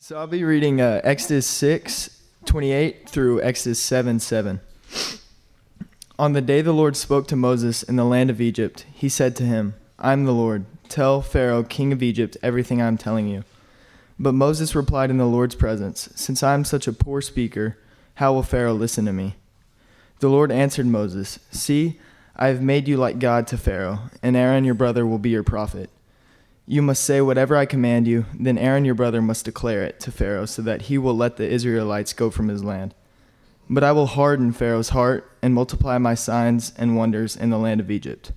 So I'll be reading uh, Exodus 6, 28 through Exodus 7, 7. On the day the Lord spoke to Moses in the land of Egypt, he said to him, I am the Lord. Tell Pharaoh, king of Egypt, everything I am telling you. But Moses replied in the Lord's presence, Since I am such a poor speaker, how will Pharaoh listen to me? The Lord answered Moses, See, I have made you like God to Pharaoh, and Aaron your brother will be your prophet. You must say whatever I command you, then Aaron your brother must declare it to Pharaoh, so that he will let the Israelites go from his land. But I will harden Pharaoh's heart and multiply my signs and wonders in the land of Egypt.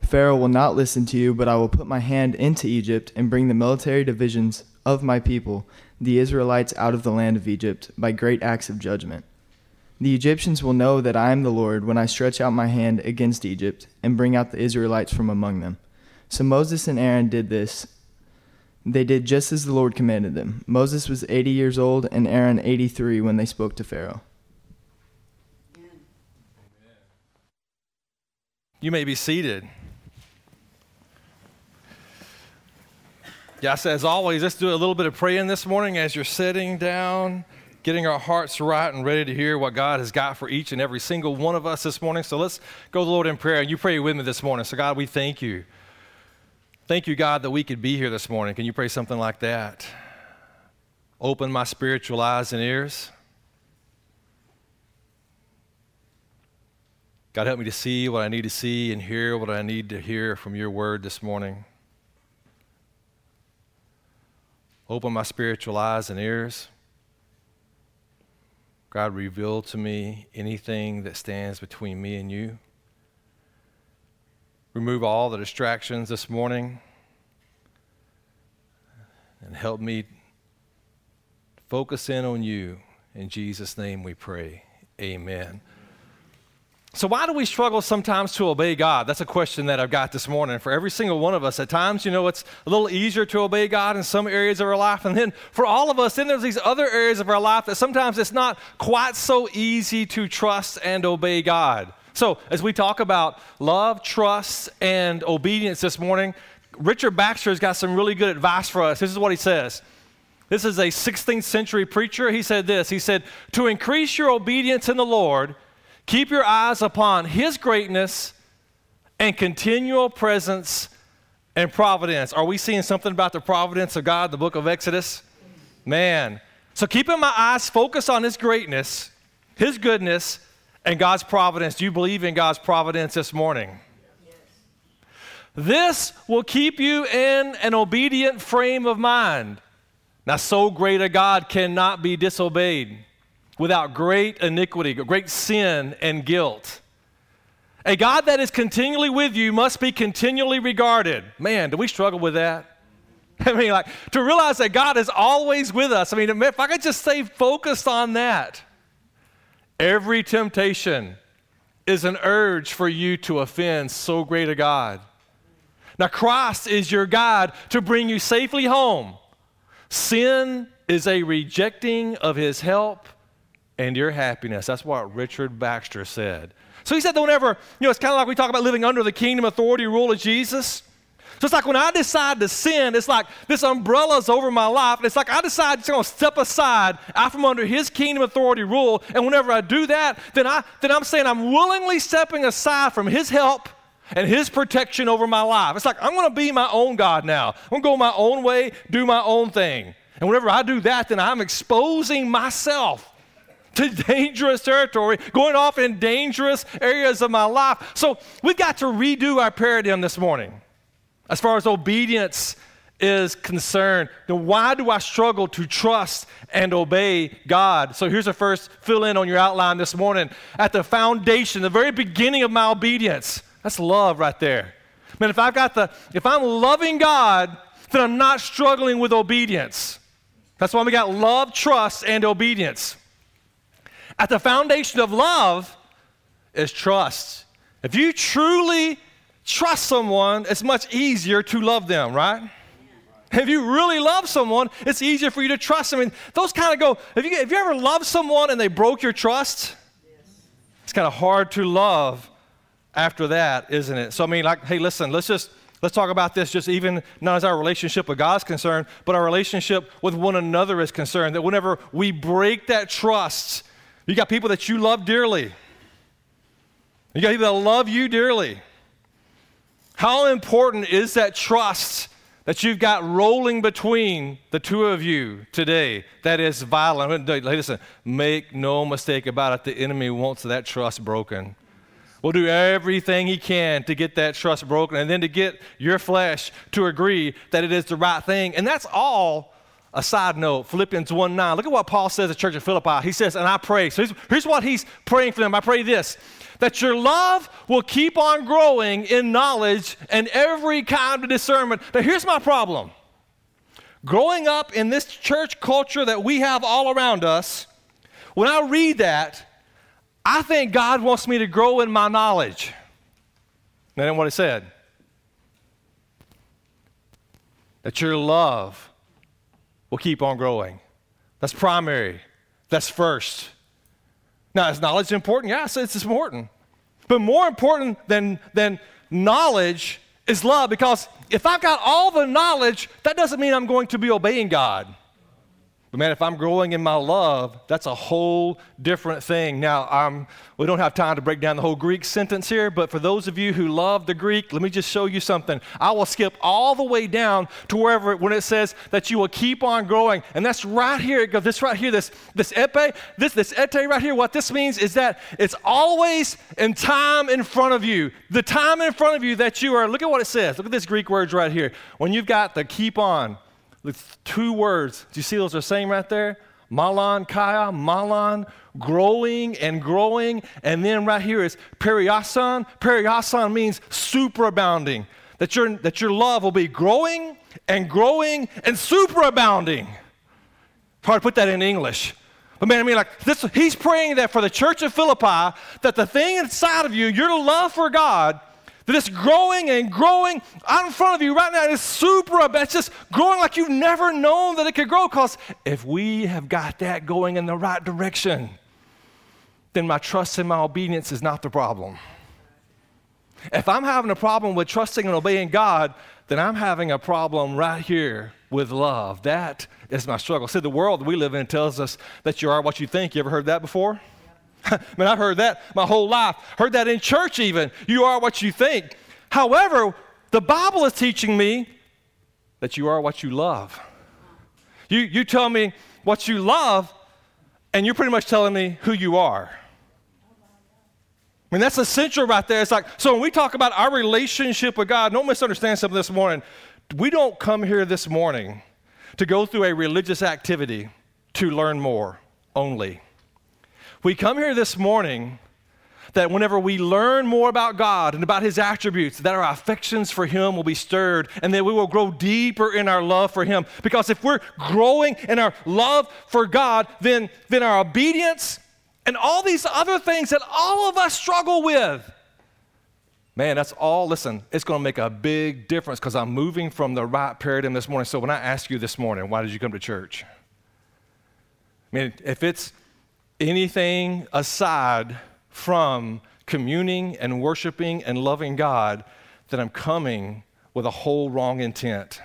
Pharaoh will not listen to you, but I will put my hand into Egypt and bring the military divisions of my people, the Israelites, out of the land of Egypt by great acts of judgment. The Egyptians will know that I am the Lord when I stretch out my hand against Egypt and bring out the Israelites from among them. So Moses and Aaron did this. They did just as the Lord commanded them. Moses was 80 years old and Aaron 83 when they spoke to Pharaoh. You may be seated. Yes, as always, let's do a little bit of praying this morning as you're sitting down, getting our hearts right and ready to hear what God has got for each and every single one of us this morning. So let's go to the Lord in prayer. And you pray with me this morning. So, God, we thank you. Thank you, God, that we could be here this morning. Can you pray something like that? Open my spiritual eyes and ears. God, help me to see what I need to see and hear what I need to hear from your word this morning. Open my spiritual eyes and ears. God, reveal to me anything that stands between me and you remove all the distractions this morning and help me focus in on you. In Jesus' name we pray. Amen. So, why do we struggle sometimes to obey God? That's a question that I've got this morning for every single one of us. At times, you know, it's a little easier to obey God in some areas of our life. And then for all of us, then there's these other areas of our life that sometimes it's not quite so easy to trust and obey God. So, as we talk about love, trust, and obedience this morning, Richard Baxter has got some really good advice for us. This is what he says. This is a 16th century preacher. He said this He said, To increase your obedience in the Lord, keep your eyes upon His greatness and continual presence and providence. Are we seeing something about the providence of God, the book of Exodus? Man. So, keeping my eyes focused on His greatness, His goodness, and God's providence. Do you believe in God's providence this morning? Yes. This will keep you in an obedient frame of mind. Now, so great a God cannot be disobeyed without great iniquity, great sin, and guilt. A God that is continually with you must be continually regarded. Man, do we struggle with that? I mean, like, to realize that God is always with us. I mean, if I could just stay focused on that. Every temptation is an urge for you to offend so great a God. Now, Christ is your God to bring you safely home. Sin is a rejecting of his help and your happiness. That's what Richard Baxter said. So he said that whenever, you know, it's kind of like we talk about living under the kingdom authority rule of Jesus. So it's like when I decide to sin, it's like this umbrella's over my life. And it's like I decide to step aside out from under his kingdom authority rule. And whenever I do that, then, I, then I'm saying I'm willingly stepping aside from his help and his protection over my life. It's like I'm going to be my own God now. I'm going to go my own way, do my own thing. And whenever I do that, then I'm exposing myself to dangerous territory, going off in dangerous areas of my life. So we've got to redo our paradigm this morning as far as obedience is concerned. Then why do I struggle to trust and obey God? So here's the first fill in on your outline this morning. At the foundation, the very beginning of my obedience, that's love right there. Man, if I've got the, if I'm loving God, then I'm not struggling with obedience. That's why we got love, trust, and obedience. At the foundation of love is trust. If you truly trust someone, it's much easier to love them, right? If you really love someone, it's easier for you to trust them. I mean, those kind of go, if you, if you ever love someone and they broke your trust, it's kind of hard to love after that, isn't it? So, I mean, like, hey, listen, let's just Let's talk about this just even not as our relationship with God's concerned, but our relationship with one another is concerned. That whenever we break that trust, you got people that you love dearly. You got people that love you dearly. How important is that trust that you've got rolling between the two of you today that is violent? Listen, make no mistake about it, the enemy wants that trust broken will do everything he can to get that trust broken and then to get your flesh to agree that it is the right thing. And that's all a side note. Philippians 1 9. Look at what Paul says at the Church of Philippi. He says, and I pray. So here's, here's what he's praying for them. I pray this that your love will keep on growing in knowledge and every kind of discernment. But here's my problem. Growing up in this church culture that we have all around us, when I read that, I think God wants me to grow in my knowledge. That ain't what he said. That your love will keep on growing. That's primary. That's first. Now, is knowledge important? Yes, it's important. But more important than, than knowledge is love because if I've got all the knowledge, that doesn't mean I'm going to be obeying God. But man, if I'm growing in my love, that's a whole different thing. Now, um, we don't have time to break down the whole Greek sentence here, but for those of you who love the Greek, let me just show you something. I will skip all the way down to wherever when it says that you will keep on growing, and that's right here. It goes this right here, this this epe, this this ete right here. What this means is that it's always in time in front of you. The time in front of you that you are. Look at what it says. Look at this Greek words right here. When you've got the keep on two words. Do you see those are saying right there? mallon, kai, mallon, growing and growing. And then right here is periasan. Periasan means superabounding. That your, that your love will be growing and growing and superabounding. Hard to put that in English. But man, I mean, like this, he's praying that for the church of Philippi, that the thing inside of you, your love for God, that it's growing and growing out in front of you right now. It's super up. It's just growing like you've never known that it could grow. Because if we have got that going in the right direction, then my trust and my obedience is not the problem. If I'm having a problem with trusting and obeying God, then I'm having a problem right here with love. That is my struggle. See, the world we live in tells us that you are what you think. You ever heard that before? Man, I've heard that my whole life. Heard that in church even. You are what you think. However, the Bible is teaching me that you are what you love. You, you tell me what you love, and you're pretty much telling me who you are. I mean, that's essential right there. It's like, so when we talk about our relationship with God, don't misunderstand something this morning. We don't come here this morning to go through a religious activity to learn more only. We come here this morning that whenever we learn more about God and about His attributes, that our affections for Him will be stirred and that we will grow deeper in our love for Him. Because if we're growing in our love for God, then, then our obedience and all these other things that all of us struggle with, man, that's all, listen, it's going to make a big difference because I'm moving from the right paradigm this morning. So when I ask you this morning, why did you come to church? I mean, if it's anything aside from communing and worshiping and loving God, then I'm coming with a whole wrong intent.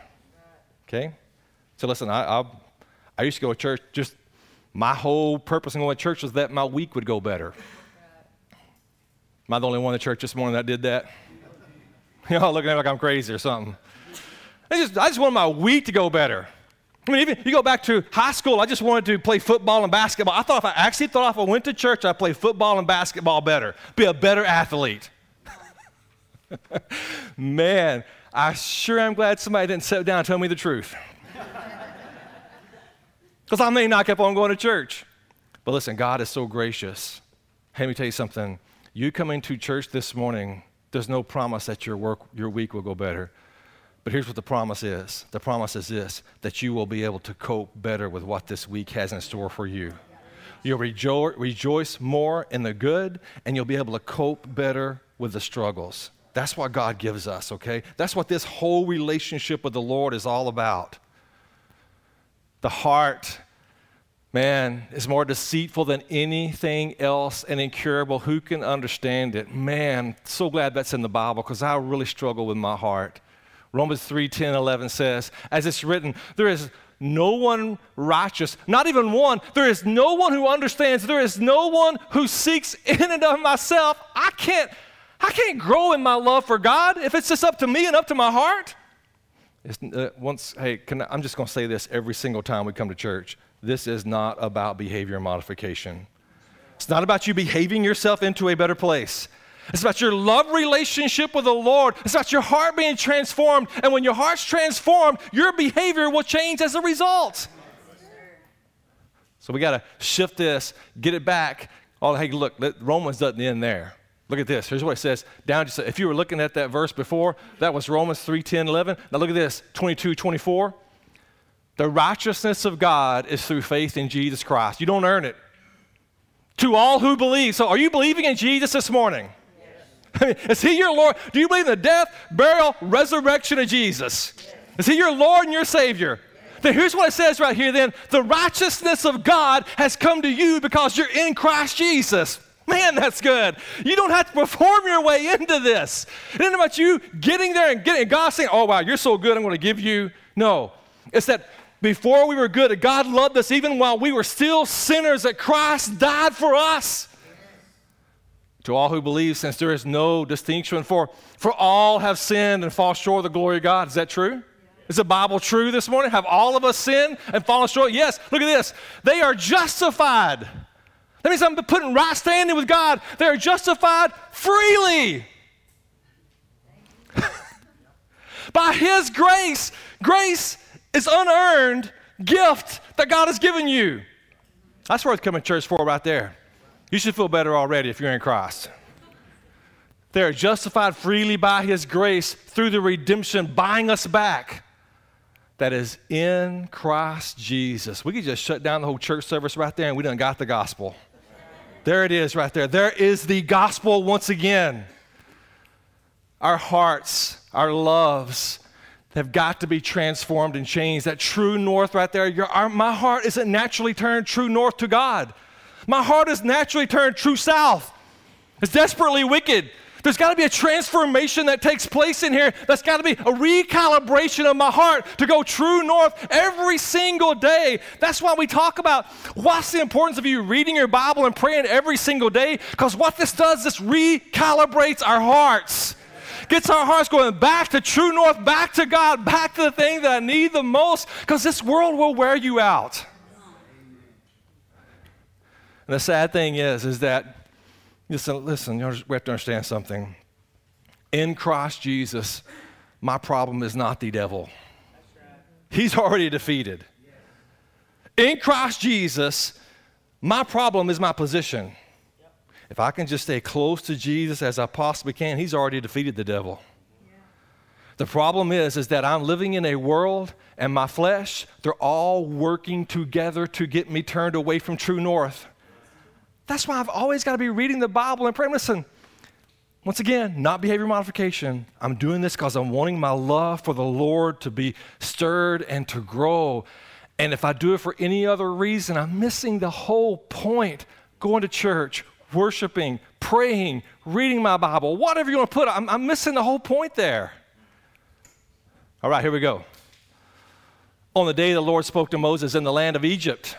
Okay? So listen, I, I, I used to go to church, just my whole purpose in going to church was that my week would go better. Am I the only one in the church this morning that did that? Y'all looking at me like I'm crazy or something. I just, I just wanted my week to go better. I mean, even you go back to high school, I just wanted to play football and basketball. I thought if I actually thought if I went to church, I'd play football and basketball better, be a better athlete. Man, I sure am glad somebody didn't sit down and tell me the truth. Because I may not keep on going to church. But listen, God is so gracious. Let me tell you something. You coming to church this morning, there's no promise that your work, your week will go better. But here's what the promise is the promise is this that you will be able to cope better with what this week has in store for you. You'll rejo- rejoice more in the good, and you'll be able to cope better with the struggles. That's what God gives us, okay? That's what this whole relationship with the Lord is all about. The heart, man, is more deceitful than anything else and incurable. Who can understand it? Man, so glad that's in the Bible because I really struggle with my heart. Romans 3 10, 11 says, as it's written, there is no one righteous, not even one. There is no one who understands. There is no one who seeks in and of myself. I can't, I can't grow in my love for God if it's just up to me and up to my heart. Uh, once, hey, I, I'm just going to say this every single time we come to church. This is not about behavior modification. It's not about you behaving yourself into a better place. It's about your love relationship with the Lord. It's about your heart being transformed. And when your heart's transformed, your behavior will change as a result. So we got to shift this, get it back. Oh, hey, look, Romans doesn't end there. Look at this. Here's what it says. Down just if you were looking at that verse before, that was Romans 3, 10, 11. Now look at this, 22, 24. The righteousness of God is through faith in Jesus Christ. You don't earn it. To all who believe. So are you believing in Jesus this morning? Is he your Lord? Do you believe in the death, burial, resurrection of Jesus? Is he your Lord and your Savior? Then here's what it says right here then the righteousness of God has come to you because you're in Christ Jesus. Man, that's good. You don't have to perform your way into this. It isn't about you getting there and getting God saying, Oh wow, you're so good, I'm going to give you. No. It's that before we were good, God loved us even while we were still sinners, that Christ died for us to all who believe, since there is no distinction, for, for all have sinned and fall short of the glory of God. Is that true? Is the Bible true this morning? Have all of us sinned and fallen short? Yes. Look at this. They are justified. That means I'm putting right standing with God. They are justified freely. By His grace. Grace is unearned gift that God has given you. That's worth coming to church for right there. You should feel better already if you're in Christ. They are justified freely by His grace through the redemption, buying us back. That is in Christ Jesus. We could just shut down the whole church service right there and we done got the gospel. There it is right there. There is the gospel once again. Our hearts, our loves have got to be transformed and changed. That true north right there, your, our, my heart isn't naturally turned true north to God. My heart is naturally turned true south. It's desperately wicked. There's got to be a transformation that takes place in here. That's got to be a recalibration of my heart to go true north every single day. That's why we talk about what's the importance of you reading your Bible and praying every single day. Because what this does, this recalibrates our hearts. Gets our hearts going back to true north, back to God, back to the thing that I need the most. Because this world will wear you out. And the sad thing is, is that, listen, listen, we have to understand something. In Christ Jesus, my problem is not the devil. He's already defeated. In Christ Jesus, my problem is my position. If I can just stay close to Jesus as I possibly can, he's already defeated the devil. The problem is is that I'm living in a world and my flesh, they're all working together to get me turned away from true north. That's why I've always got to be reading the Bible and praying. Listen, once again, not behavior modification. I'm doing this because I'm wanting my love for the Lord to be stirred and to grow. And if I do it for any other reason, I'm missing the whole point. Going to church, worshiping, praying, reading my Bible, whatever you want to put I'm, I'm missing the whole point there. All right, here we go. On the day the Lord spoke to Moses in the land of Egypt,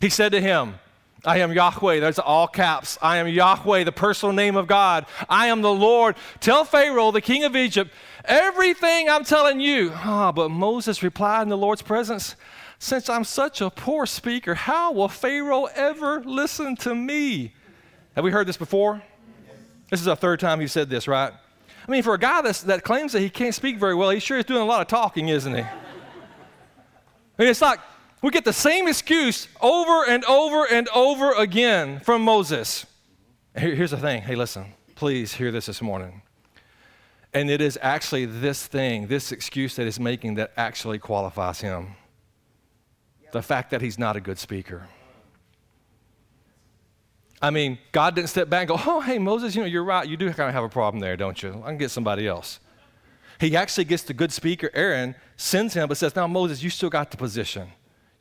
he said to him, I am Yahweh. There's all caps. I am Yahweh, the personal name of God. I am the Lord. Tell Pharaoh, the king of Egypt, everything I'm telling you. Ah, oh, but Moses replied in the Lord's presence, Since I'm such a poor speaker, how will Pharaoh ever listen to me? Have we heard this before? This is the third time you said this, right? I mean, for a guy that's, that claims that he can't speak very well, he sure is doing a lot of talking, isn't he? I mean, it's like we get the same excuse over and over and over again from Moses. here's the thing hey, listen, please hear this this morning. And it is actually this thing, this excuse that he's making, that actually qualifies him. The fact that he's not a good speaker. I mean, God didn't step back and go, oh, hey, Moses, you know, you're right. You do kind of have a problem there, don't you? I can get somebody else. He actually gets the good speaker, Aaron, sends him, but says, now, Moses, you still got the position.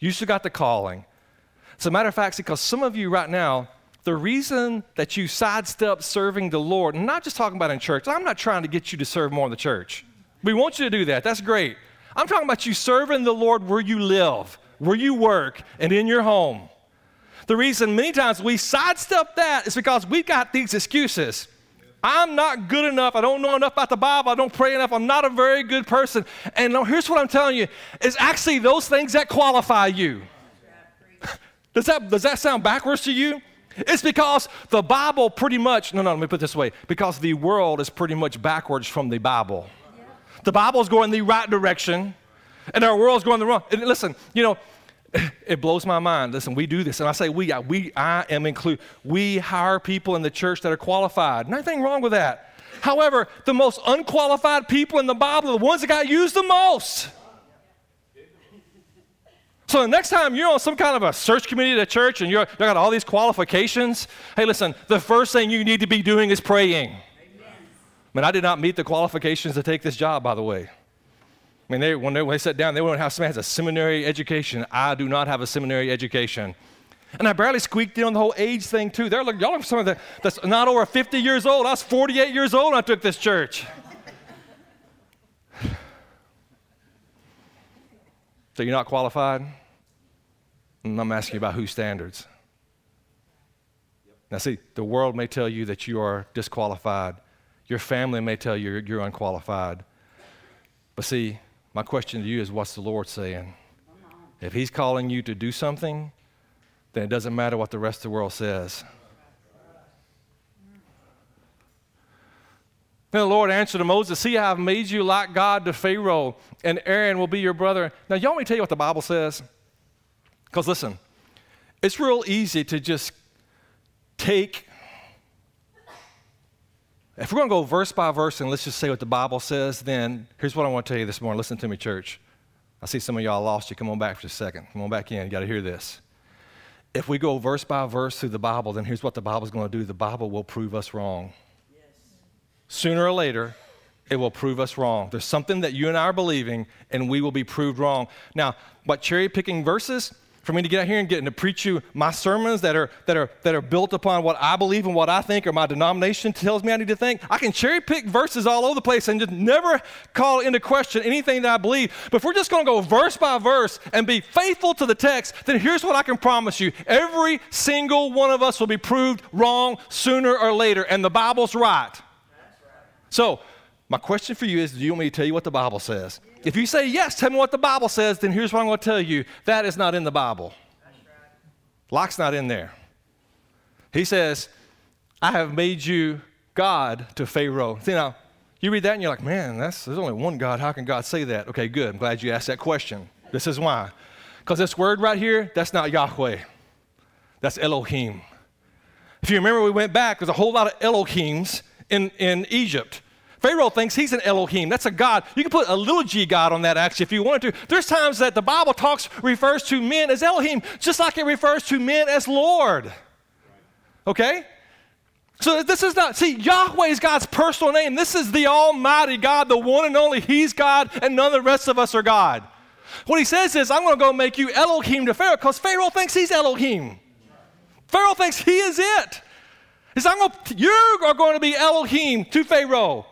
You still got the calling. As a matter of fact, because some of you right now, the reason that you sidestep serving the Lord, and not just talking about in church, I'm not trying to get you to serve more in the church. We want you to do that. That's great. I'm talking about you serving the Lord where you live, where you work, and in your home. The reason many times we sidestep that is because we've got these excuses. I'm not good enough. I don't know enough about the Bible. I don't pray enough. I'm not a very good person. And here's what I'm telling you it's actually those things that qualify you. does, that, does that sound backwards to you? It's because the Bible pretty much, no, no, let me put this way because the world is pretty much backwards from the Bible. The Bible's going the right direction, and our world's going the wrong. And listen, you know, it blows my mind. Listen, we do this, and I say we, I, we, I am included. We hire people in the church that are qualified. Nothing wrong with that. However, the most unqualified people in the Bible are the ones that got used the most. So the next time you're on some kind of a search committee at a church and you're, you got all these qualifications, hey, listen, the first thing you need to be doing is praying. Amen. I mean, I did not meet the qualifications to take this job, by the way. I mean, they, when, they, when they sat down, they to have somebody has a seminary education. I do not have a seminary education. And I barely squeaked in on the whole age thing, too. They're like, y'all are some that, that's not over 50 years old. I was 48 years old when I took this church. so you're not qualified? And I'm asking you about whose standards. Now, see, the world may tell you that you are disqualified. Your family may tell you you're unqualified. But see, my question to you is what's the Lord saying? If He's calling you to do something, then it doesn't matter what the rest of the world says. Then the Lord answered to Moses, See, I have made you like God to Pharaoh, and Aaron will be your brother. Now, y'all want me to tell you what the Bible says? Because listen, it's real easy to just take, if we're going to go verse by verse and let's just say what the Bible says, then here's what I want to tell you this morning. Listen to me, church. I see some of y'all lost you. Come on back for a second. Come on back in. You got to hear this. If we go verse by verse through the Bible, then here's what the Bible's going to do the Bible will prove us wrong. Yes. Sooner or later, it will prove us wrong. There's something that you and I are believing, and we will be proved wrong. Now, what cherry picking verses? For me to get out here and get to preach you my sermons that are that are that are built upon what I believe and what I think or my denomination tells me I need to think. I can cherry pick verses all over the place and just never call into question anything that I believe. But if we're just going to go verse by verse and be faithful to the text, then here's what I can promise you: every single one of us will be proved wrong sooner or later, and the Bible's right. right. So. My question for you is Do you want me to tell you what the Bible says? If you say yes, tell me what the Bible says, then here's what I'm going to tell you that is not in the Bible. Lock's not in there. He says, I have made you God to Pharaoh. See now, you read that and you're like, man, that's, there's only one God. How can God say that? Okay, good. I'm glad you asked that question. This is why. Because this word right here, that's not Yahweh. That's Elohim. If you remember, we went back, there's a whole lot of Elohims in, in Egypt. Pharaoh thinks he's an Elohim. That's a God. You can put a little g God on that actually if you wanted to. There's times that the Bible talks, refers to men as Elohim, just like it refers to men as Lord. Okay? So this is not, see, Yahweh is God's personal name. This is the Almighty God, the one and only. He's God, and none of the rest of us are God. What he says is, I'm going to go make you Elohim to Pharaoh because Pharaoh thinks he's Elohim. Pharaoh thinks he is it. He says, I'm going to, you are going to be Elohim to Pharaoh.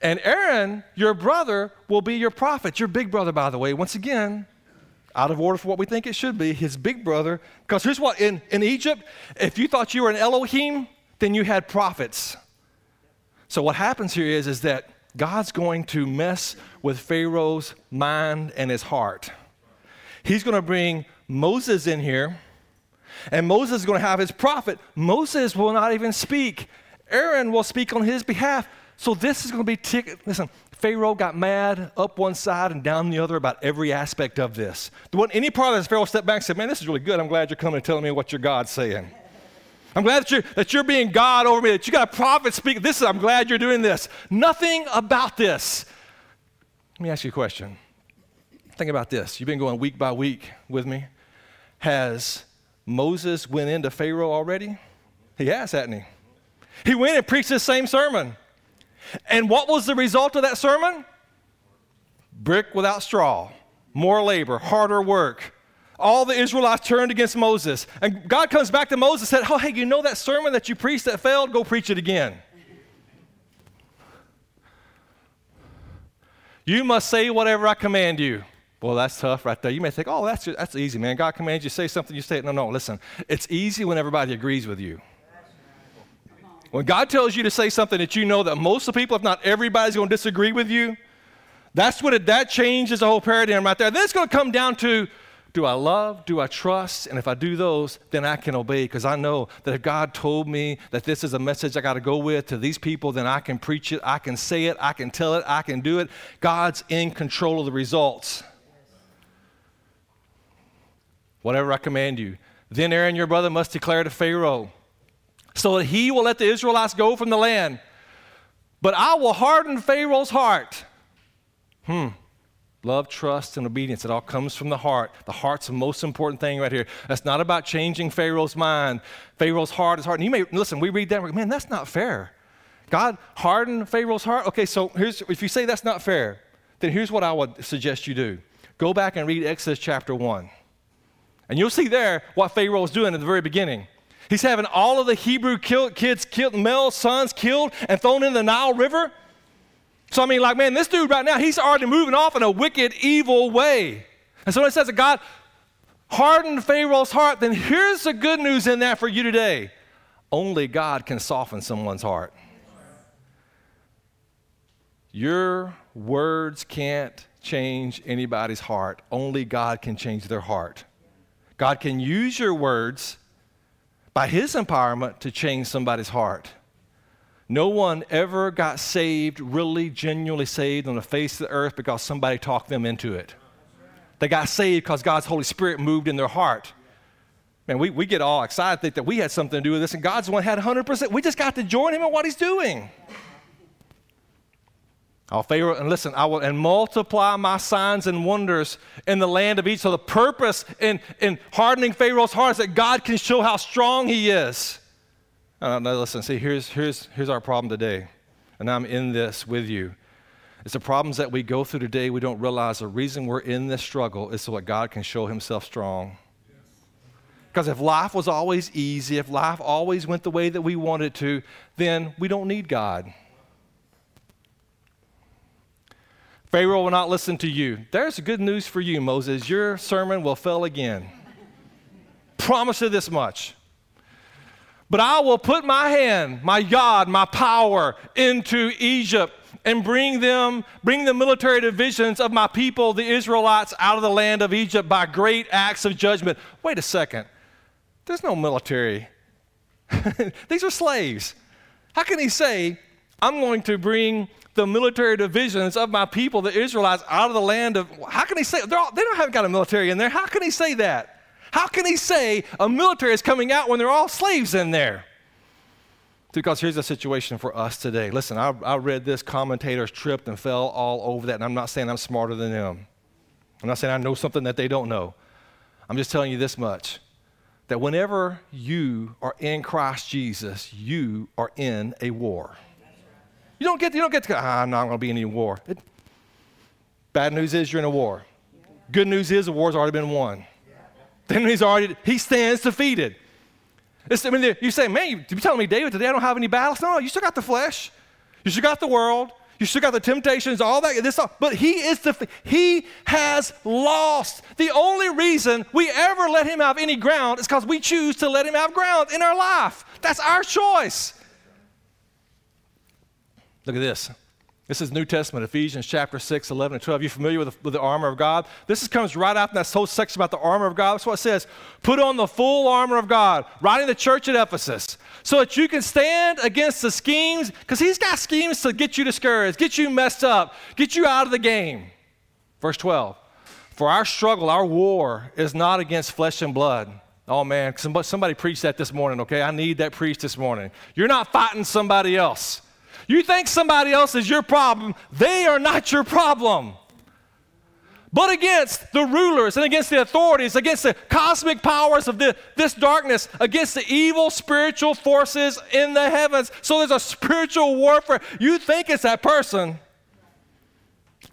And Aaron, your brother, will be your prophet. Your big brother, by the way. Once again, out of order for what we think it should be, his big brother. Because here's what in, in Egypt, if you thought you were an Elohim, then you had prophets. So what happens here is, is that God's going to mess with Pharaoh's mind and his heart. He's going to bring Moses in here, and Moses is going to have his prophet. Moses will not even speak. Aaron will speak on his behalf. So this is going to be, tick- listen, Pharaoh got mad up one side and down the other about every aspect of this. When any part of this, Pharaoh stepped back and said, Man, this is really good. I'm glad you're coming and telling me what your God's saying. I'm glad that you're, that you're being God over me, that you got a prophet speak. This is, I'm glad you're doing this. Nothing about this. Let me ask you a question. Think about this. You've been going week by week with me. Has Moses went into Pharaoh already? He has, hasn't he? He went and preached the same sermon. And what was the result of that sermon? Brick without straw, more labor, harder work. All the Israelites turned against Moses. And God comes back to Moses and said, Oh, hey, you know that sermon that you preached that failed? Go preach it again. You must say whatever I command you. Well, that's tough right there. You may think, oh, that's, that's easy, man. God commands you say something, you say it. No, no, listen. It's easy when everybody agrees with you. When God tells you to say something that you know that most of the people, if not everybody's going to disagree with you, that's what it, that changes the whole paradigm right there. Then it's going to come down to do I love? Do I trust? And if I do those, then I can obey because I know that if God told me that this is a message I got to go with to these people, then I can preach it, I can say it, I can tell it, I can do it. God's in control of the results. Whatever I command you. Then Aaron, your brother, must declare to Pharaoh so that he will let the Israelites go from the land. But I will harden Pharaoh's heart. Hmm. Love, trust, and obedience. It all comes from the heart. The heart's the most important thing right here. That's not about changing Pharaoh's mind. Pharaoh's heart is hard. And you may listen, we read that, man, that's not fair. God hardened Pharaoh's heart. Okay, so here's if you say that's not fair, then here's what I would suggest you do. Go back and read Exodus chapter 1. And you'll see there what Pharaoh was doing at the very beginning. He's having all of the Hebrew kids killed, male sons killed and thrown in the Nile River. So, I mean, like, man, this dude right now, he's already moving off in a wicked, evil way. And so when it says that God hardened Pharaoh's heart, then here's the good news in that for you today only God can soften someone's heart. Your words can't change anybody's heart, only God can change their heart. God can use your words by His empowerment to change somebody's heart. No one ever got saved, really genuinely saved on the face of the earth because somebody talked them into it. They got saved because God's Holy Spirit moved in their heart. Man, we, we get all excited, think that we had something to do with this, and God's the one had 100%. We just got to join Him in what He's doing. I'll favor and listen, I will and multiply my signs and wonders in the land of Egypt. So the purpose in, in hardening Pharaoh's heart is that God can show how strong he is. Uh, now listen, see, here's, here's, here's our problem today. And I'm in this with you. It's the problems that we go through today, we don't realize the reason we're in this struggle is so that God can show himself strong. Because if life was always easy, if life always went the way that we wanted to, then we don't need God. Pharaoh will not listen to you. There's good news for you, Moses. Your sermon will fail again. Promise you this much. But I will put my hand, my God, my power into Egypt and bring them, bring the military divisions of my people, the Israelites, out of the land of Egypt by great acts of judgment. Wait a second. There's no military. These are slaves. How can he say, I'm going to bring the military divisions of my people, the Israelites, out of the land of. How can he say? All, they don't have got a military in there. How can he say that? How can he say a military is coming out when they're all slaves in there? Because here's the situation for us today. Listen, I, I read this, commentators tripped and fell all over that, and I'm not saying I'm smarter than them. I'm not saying I know something that they don't know. I'm just telling you this much that whenever you are in Christ Jesus, you are in a war. You don't get, you don't get to go, ah, I'm not going to be in any war. It, bad news is you're in a war. Good news is the war's already been won. Then he's already, he stands defeated. It's, I mean, you say, man, you, you telling me, David, today I don't have any battles? No, no, you still got the flesh. You still got the world. You still got the temptations, all that. This, all, but he is the, he has lost. The only reason we ever let him have any ground is because we choose to let him have ground in our life. That's our choice. Look at this. This is New Testament, Ephesians chapter 6, 11, and 12. Are you familiar with the, with the armor of God? This is, comes right after that whole section about the armor of God. That's what it says. Put on the full armor of God, writing the church at Ephesus, so that you can stand against the schemes, because he's got schemes to get you discouraged, get you messed up, get you out of the game. Verse 12. For our struggle, our war is not against flesh and blood. Oh man, somebody, preached that this morning, okay? I need that preached this morning. You're not fighting somebody else. You think somebody else is your problem, they are not your problem. But against the rulers and against the authorities, against the cosmic powers of the, this darkness, against the evil spiritual forces in the heavens. So there's a spiritual warfare. You think it's that person,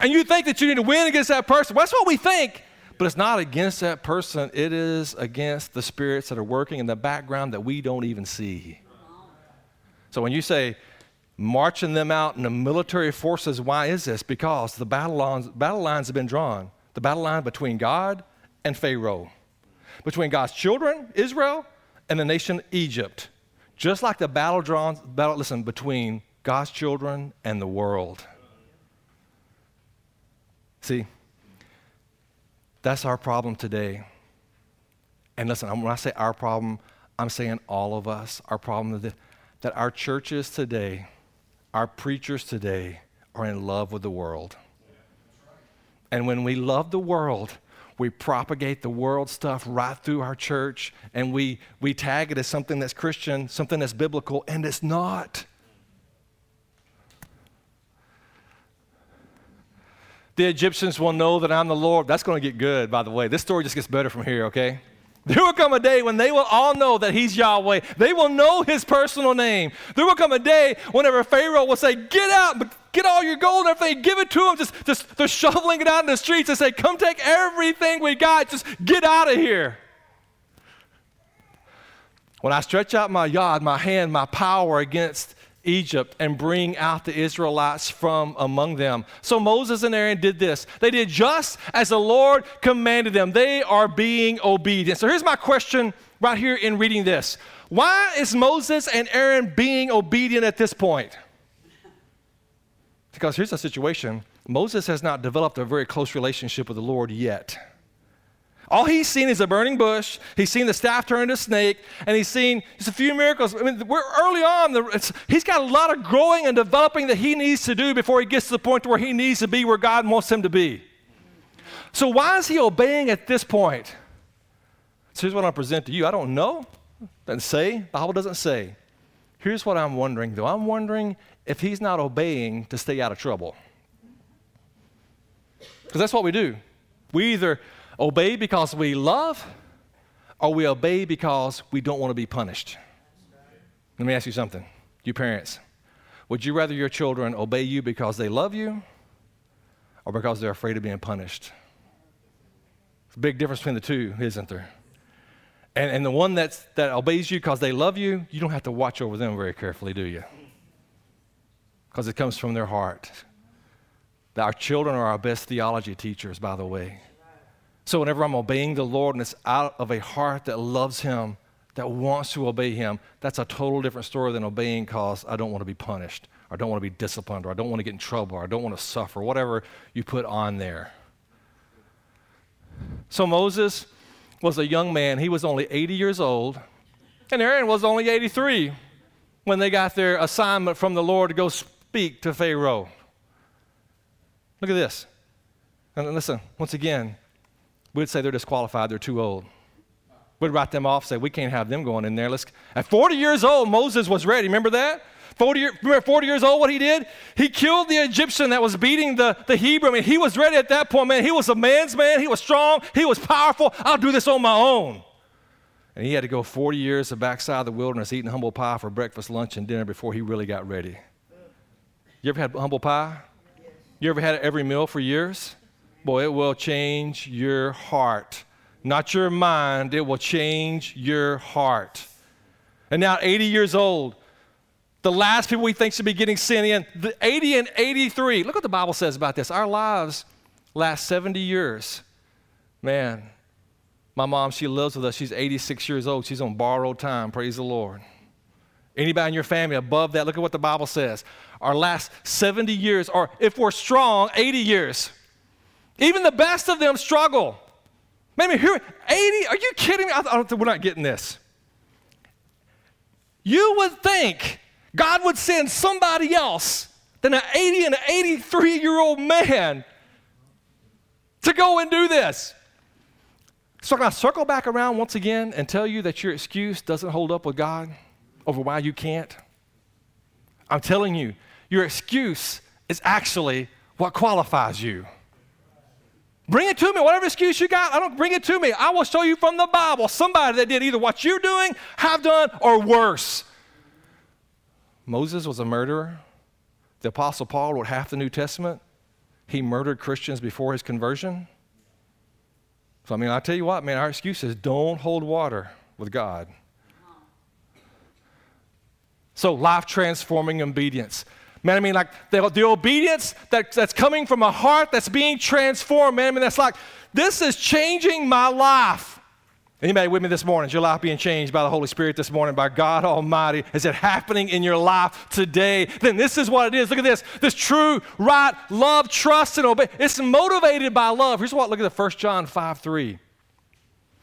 and you think that you need to win against that person. Well, that's what we think. But it's not against that person, it is against the spirits that are working in the background that we don't even see. So when you say, marching them out in the military forces. Why is this? Because the battle lines, battle lines have been drawn. The battle line between God and Pharaoh, between God's children, Israel, and the nation Egypt. Just like the battle drawn, battle, listen, between God's children and the world. See, that's our problem today. And listen, when I say our problem, I'm saying all of us. Our problem that, that our churches today, our preachers today, are in love with the world. And when we love the world, we propagate the world stuff right through our church and we, we tag it as something that's Christian, something that's biblical, and it's not. The Egyptians will know that I'm the Lord. That's going to get good, by the way. This story just gets better from here, okay? There will come a day when they will all know that He's Yahweh. They will know His personal name. There will come a day whenever Pharaoh will say, Get out, get all your gold and everything, give it to them. Just, just they're shoveling it out in the streets and say, Come take everything we got, just get out of here. When I stretch out my yad, my hand, my power against Egypt and bring out the Israelites from among them. So Moses and Aaron did this. They did just as the Lord commanded them. They are being obedient. So here's my question right here in reading this Why is Moses and Aaron being obedient at this point? Because here's the situation Moses has not developed a very close relationship with the Lord yet. All he's seen is a burning bush. He's seen the staff turn into a snake, and he's seen just a few miracles. I mean, we're early on. he's got a lot of growing and developing that he needs to do before he gets to the point where he needs to be where God wants him to be. So why is he obeying at this point? So here's what I present to you. I don't know. Doesn't say. Bible doesn't say. Here's what I'm wondering, though. I'm wondering if he's not obeying to stay out of trouble. Because that's what we do. We either obey because we love, or we obey because we don't want to be punished. Let me ask you something, you parents. Would you rather your children obey you because they love you or because they're afraid of being punished? It's a big difference between the two, isn't there? And, and the one that's, that obeys you because they love you, you don't have to watch over them very carefully, do you? Because it comes from their heart. Our children are our best theology teachers, by the way. So whenever I'm obeying the Lord and it's out of a heart that loves Him, that wants to obey Him, that's a total different story than obeying because I don't want to be punished, or I don't want to be disciplined, or I don't want to get in trouble, or I don't want to suffer, whatever you put on there. So Moses was a young man. He was only 80 years old, and Aaron was only 83 when they got their assignment from the Lord to go speak to Pharaoh. Look at this. And listen, once again, we'd say they're disqualified, they're too old. We'd write them off, say, we can't have them going in there. Let's, at 40 years old, Moses was ready. Remember that? 40, remember 40 years old, what he did? He killed the Egyptian that was beating the, the Hebrew. I mean, he was ready at that point, man. He was a man's man. He was strong. He was powerful. I'll do this on my own. And he had to go 40 years the backside of the wilderness eating humble pie for breakfast, lunch, and dinner before he really got ready. You ever had humble pie? You ever had it every meal for years? Boy, it will change your heart. Not your mind, it will change your heart. And now, 80 years old, the last people we think should be getting sent in, the 80 and 83. Look what the Bible says about this. Our lives last 70 years. Man, my mom, she lives with us. She's 86 years old. She's on borrowed time. Praise the Lord. Anybody in your family above that, look at what the Bible says. Our last 70 years, or if we're strong, 80 years. Even the best of them struggle. Maybe here, 80, are you kidding me? I, I we're not getting this. You would think God would send somebody else than an 80 and an 83 year old man to go and do this. So, can I circle back around once again and tell you that your excuse doesn't hold up with God over why you can't? I'm telling you, your excuse is actually what qualifies you. Bring it to me. Whatever excuse you got, I don't bring it to me. I will show you from the Bible somebody that did either what you're doing, have done, or worse. Moses was a murderer. The Apostle Paul wrote half the New Testament. He murdered Christians before his conversion. So, I mean, I tell you what, man, our excuses don't hold water with God. So, life transforming obedience. Man, I mean, like the, the obedience that, that's coming from a heart that's being transformed, man. I mean, that's like, this is changing my life. Anybody with me this morning? Is your life being changed by the Holy Spirit this morning, by God Almighty? Is it happening in your life today? Then this is what it is. Look at this. This true, right, love, trust, and obey. It's motivated by love. Here's what, look at the 1 John 5 3.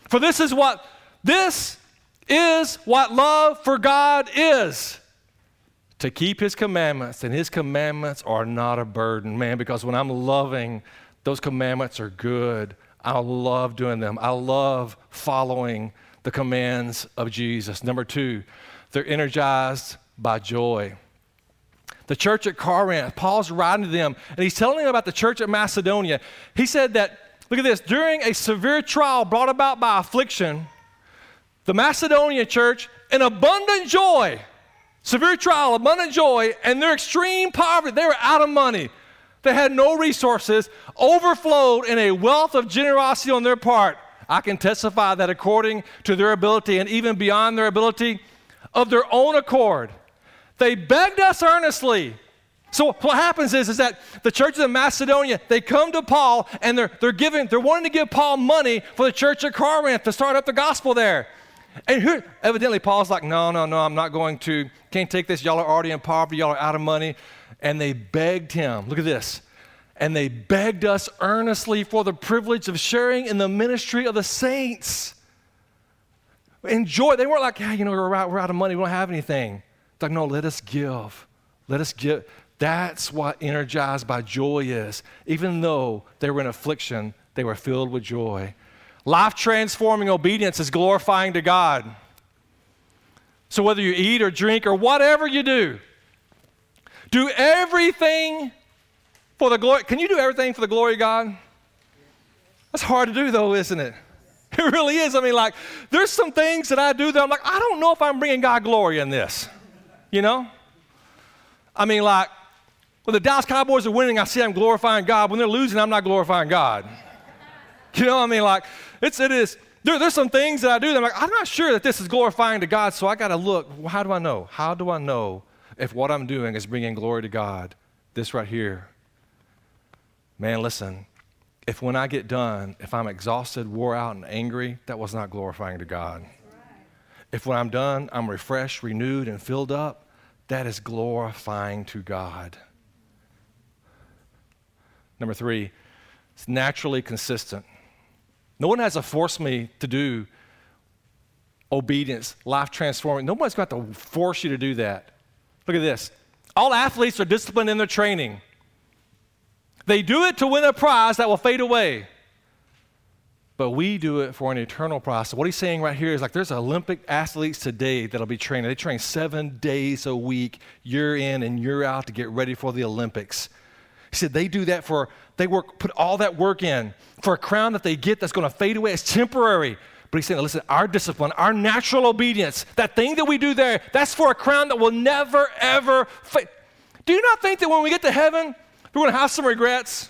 For this is what, this is what love for God is to keep his commandments, and his commandments are not a burden, man, because when I'm loving, those commandments are good. I love doing them. I love following the commands of Jesus. Number two, they're energized by joy. The church at Corinth, Paul's writing to them, and he's telling them about the church at Macedonia. He said that, look at this, during a severe trial brought about by affliction, the Macedonian church, in abundant joy, severe trial, abundant joy, and their extreme poverty, they were out of money They had no resources overflowed in a wealth of generosity on their part. I can testify that according to their ability and even beyond their ability, of their own accord, they begged us earnestly. So what happens is, is that the church of Macedonia, they come to Paul and they're, they're giving, they're wanting to give Paul money for the church at Corinth to start up the gospel there. And evidently Paul's like, no, no, no, I'm not going to, can't take this. Y'all are already in poverty, y'all are out of money and they begged him. Look at this. And they begged us earnestly for the privilege of sharing in the ministry of the saints. Enjoy. They weren't like, yeah, you know, we're out, we're out of money, we don't have anything. It's like, no, let us give. Let us give. That's what energized by joy is. Even though they were in affliction, they were filled with joy. Life transforming obedience is glorifying to God. So whether you eat or drink or whatever you do, do everything for the glory. Can you do everything for the glory of God? That's hard to do, though, isn't it? It really is. I mean, like, there's some things that I do that I'm like, I don't know if I'm bringing God glory in this. You know? I mean, like, when the Dallas Cowboys are winning, I see I'm glorifying God. When they're losing, I'm not glorifying God. You know, what I mean, like, it's, it is. There, there's some things that I do that I'm like, I'm not sure that this is glorifying to God, so I got to look. How do I know? How do I know if what I'm doing is bringing glory to God, this right here, man, listen, if when I get done, if I'm exhausted, wore out, and angry, that was not glorifying to God. If when I'm done, I'm refreshed, renewed, and filled up, that is glorifying to God. Number three, it's naturally consistent. No one has to force me to do obedience, life transforming. Nobody's got to force you to do that. Look at this. All athletes are disciplined in their training. They do it to win a prize that will fade away. But we do it for an eternal prize. So what he's saying right here is like there's Olympic athletes today that'll be training. They train seven days a week, year in and year out to get ready for the Olympics. He said they do that for, they work, put all that work in for a crown that they get that's going to fade away. It's temporary. But he's saying, listen, our discipline, our natural obedience, that thing that we do there, that's for a crown that will never, ever fade. Do you not think that when we get to heaven, we're going to have some regrets?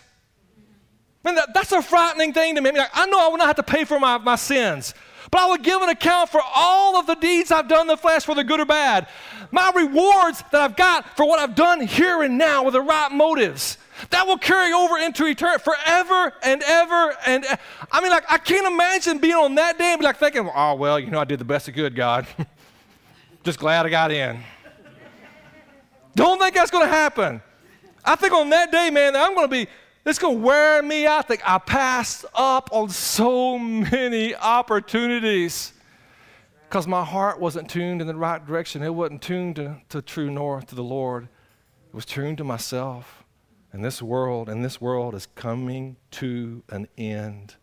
Man, that, that's a frightening thing to me. I, like, I know I will not have to pay for my, my sins, but I will give an account for all of the deeds I've done in the flesh, whether good or bad. My rewards that I've got for what I've done here and now with the right motives. That will carry over into eternity forever and ever and I mean, like I can't imagine being on that day and be like thinking, oh well, you know, I did the best I could, God. Just glad I got in. Don't think that's going to happen. I think on that day, man, I'm going to be. It's going to wear me out. I think I passed up on so many opportunities because my heart wasn't tuned in the right direction. It wasn't tuned to, to true north, to the Lord. It was tuned to myself. And this world, and this world is coming to an end.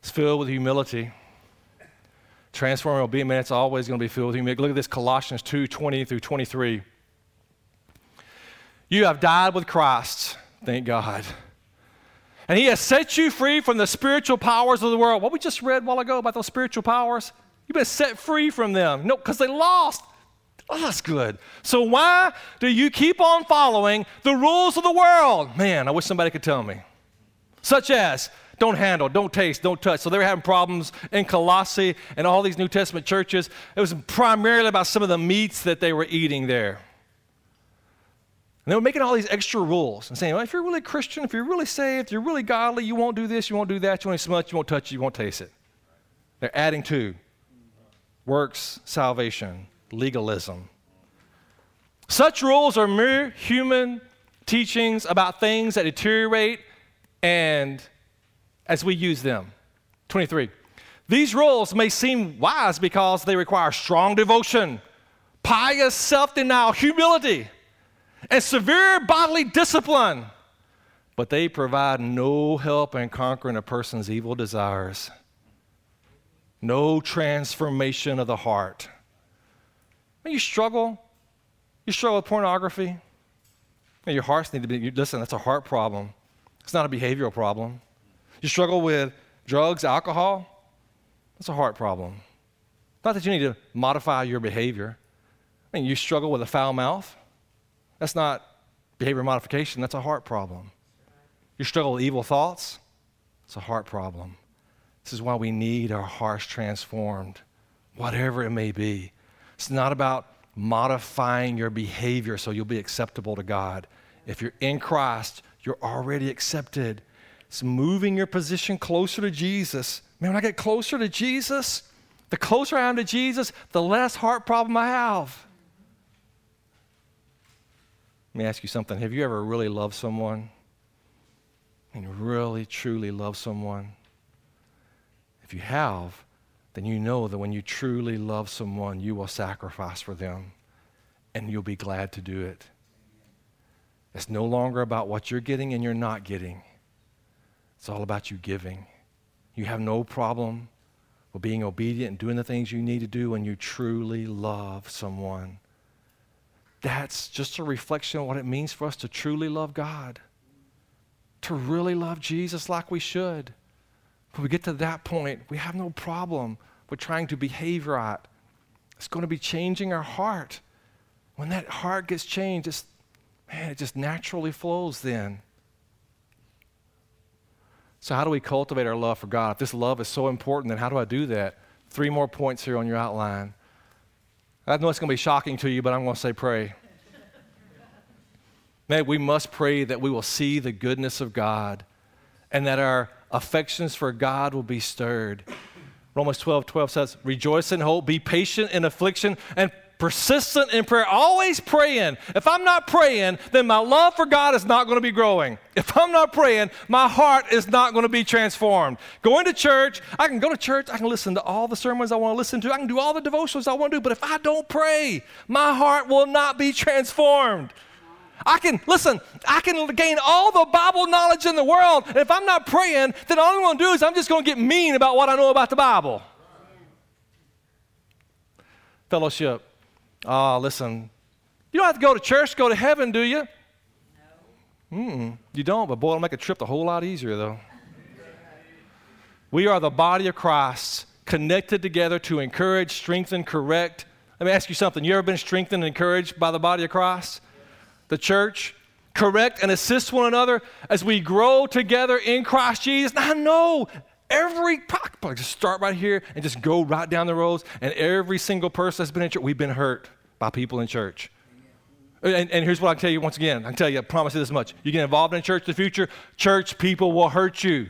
It's filled with humility. Transforming obedience, it's always going to be filled with humility. Look at this Colossians 2 20 through 23. You have died with Christ, thank God. And he has set you free from the spiritual powers of the world. What we just read a while ago about those spiritual powers, you've been set free from them. No, because they lost Oh, that's good. So, why do you keep on following the rules of the world? Man, I wish somebody could tell me. Such as, Don't handle, don't taste, don't touch. So they were having problems in Colossae and all these New Testament churches. It was primarily about some of the meats that they were eating there. And they were making all these extra rules and saying, well, if you're really Christian, if you're really saved, you're really godly, you won't do this, you won't do that, you won't smudge, you won't touch it, you won't taste it. They're adding to works, salvation, legalism. Such rules are mere human teachings about things that deteriorate and as we use them. 23. These rules may seem wise because they require strong devotion, pious self denial, humility, and severe bodily discipline, but they provide no help in conquering a person's evil desires, no transformation of the heart. You struggle, you struggle with pornography, your hearts need to be, listen, that's a heart problem. It's not a behavioral problem. You struggle with drugs, alcohol, that's a heart problem. Not that you need to modify your behavior. I mean, you struggle with a foul mouth, that's not behavior modification, that's a heart problem. You struggle with evil thoughts, it's a heart problem. This is why we need our hearts transformed, whatever it may be. It's not about modifying your behavior so you'll be acceptable to God. If you're in Christ, you're already accepted. It's moving your position closer to Jesus. Man, when I get closer to Jesus, the closer I am to Jesus, the less heart problem I have. Let me ask you something. Have you ever really loved someone? And really, truly loved someone? If you have, then you know that when you truly love someone, you will sacrifice for them and you'll be glad to do it. It's no longer about what you're getting and you're not getting. It's all about you giving. You have no problem with being obedient and doing the things you need to do when you truly love someone. That's just a reflection of what it means for us to truly love God, to really love Jesus like we should. When we get to that point, we have no problem with trying to behave right. It's going to be changing our heart. When that heart gets changed, it's man, it just naturally flows then. So, how do we cultivate our love for God? If this love is so important, then how do I do that? Three more points here on your outline. I know it's going to be shocking to you, but I'm going to say pray. Man, we must pray that we will see the goodness of God and that our affections for God will be stirred. Romans 12 12 says, Rejoice in hope, be patient in affliction, and persistent in prayer, always praying. If I'm not praying, then my love for God is not going to be growing. If I'm not praying, my heart is not going to be transformed. Going to church, I can go to church, I can listen to all the sermons I want to listen to, I can do all the devotions I want to do, but if I don't pray, my heart will not be transformed. I can, listen, I can gain all the Bible knowledge in the world. And if I'm not praying, then all I'm going to do is I'm just going to get mean about what I know about the Bible. Fellowship. Ah, listen, you don't have to go to church go to heaven, do you? No. Mm-mm, you don't, but boy, it'll make a trip a whole lot easier, though. we are the body of Christ, connected together to encourage, strengthen, correct. Let me ask you something. You ever been strengthened and encouraged by the body of Christ? The church? Correct and assist one another as we grow together in Christ Jesus. I know every probably just start right here and just go right down the rows. And every single person that's been in church, we've been hurt by people in church. And, and, here's what I can tell you once again. I can tell you, I promise you this much. You get involved in church in the future, church people will hurt you.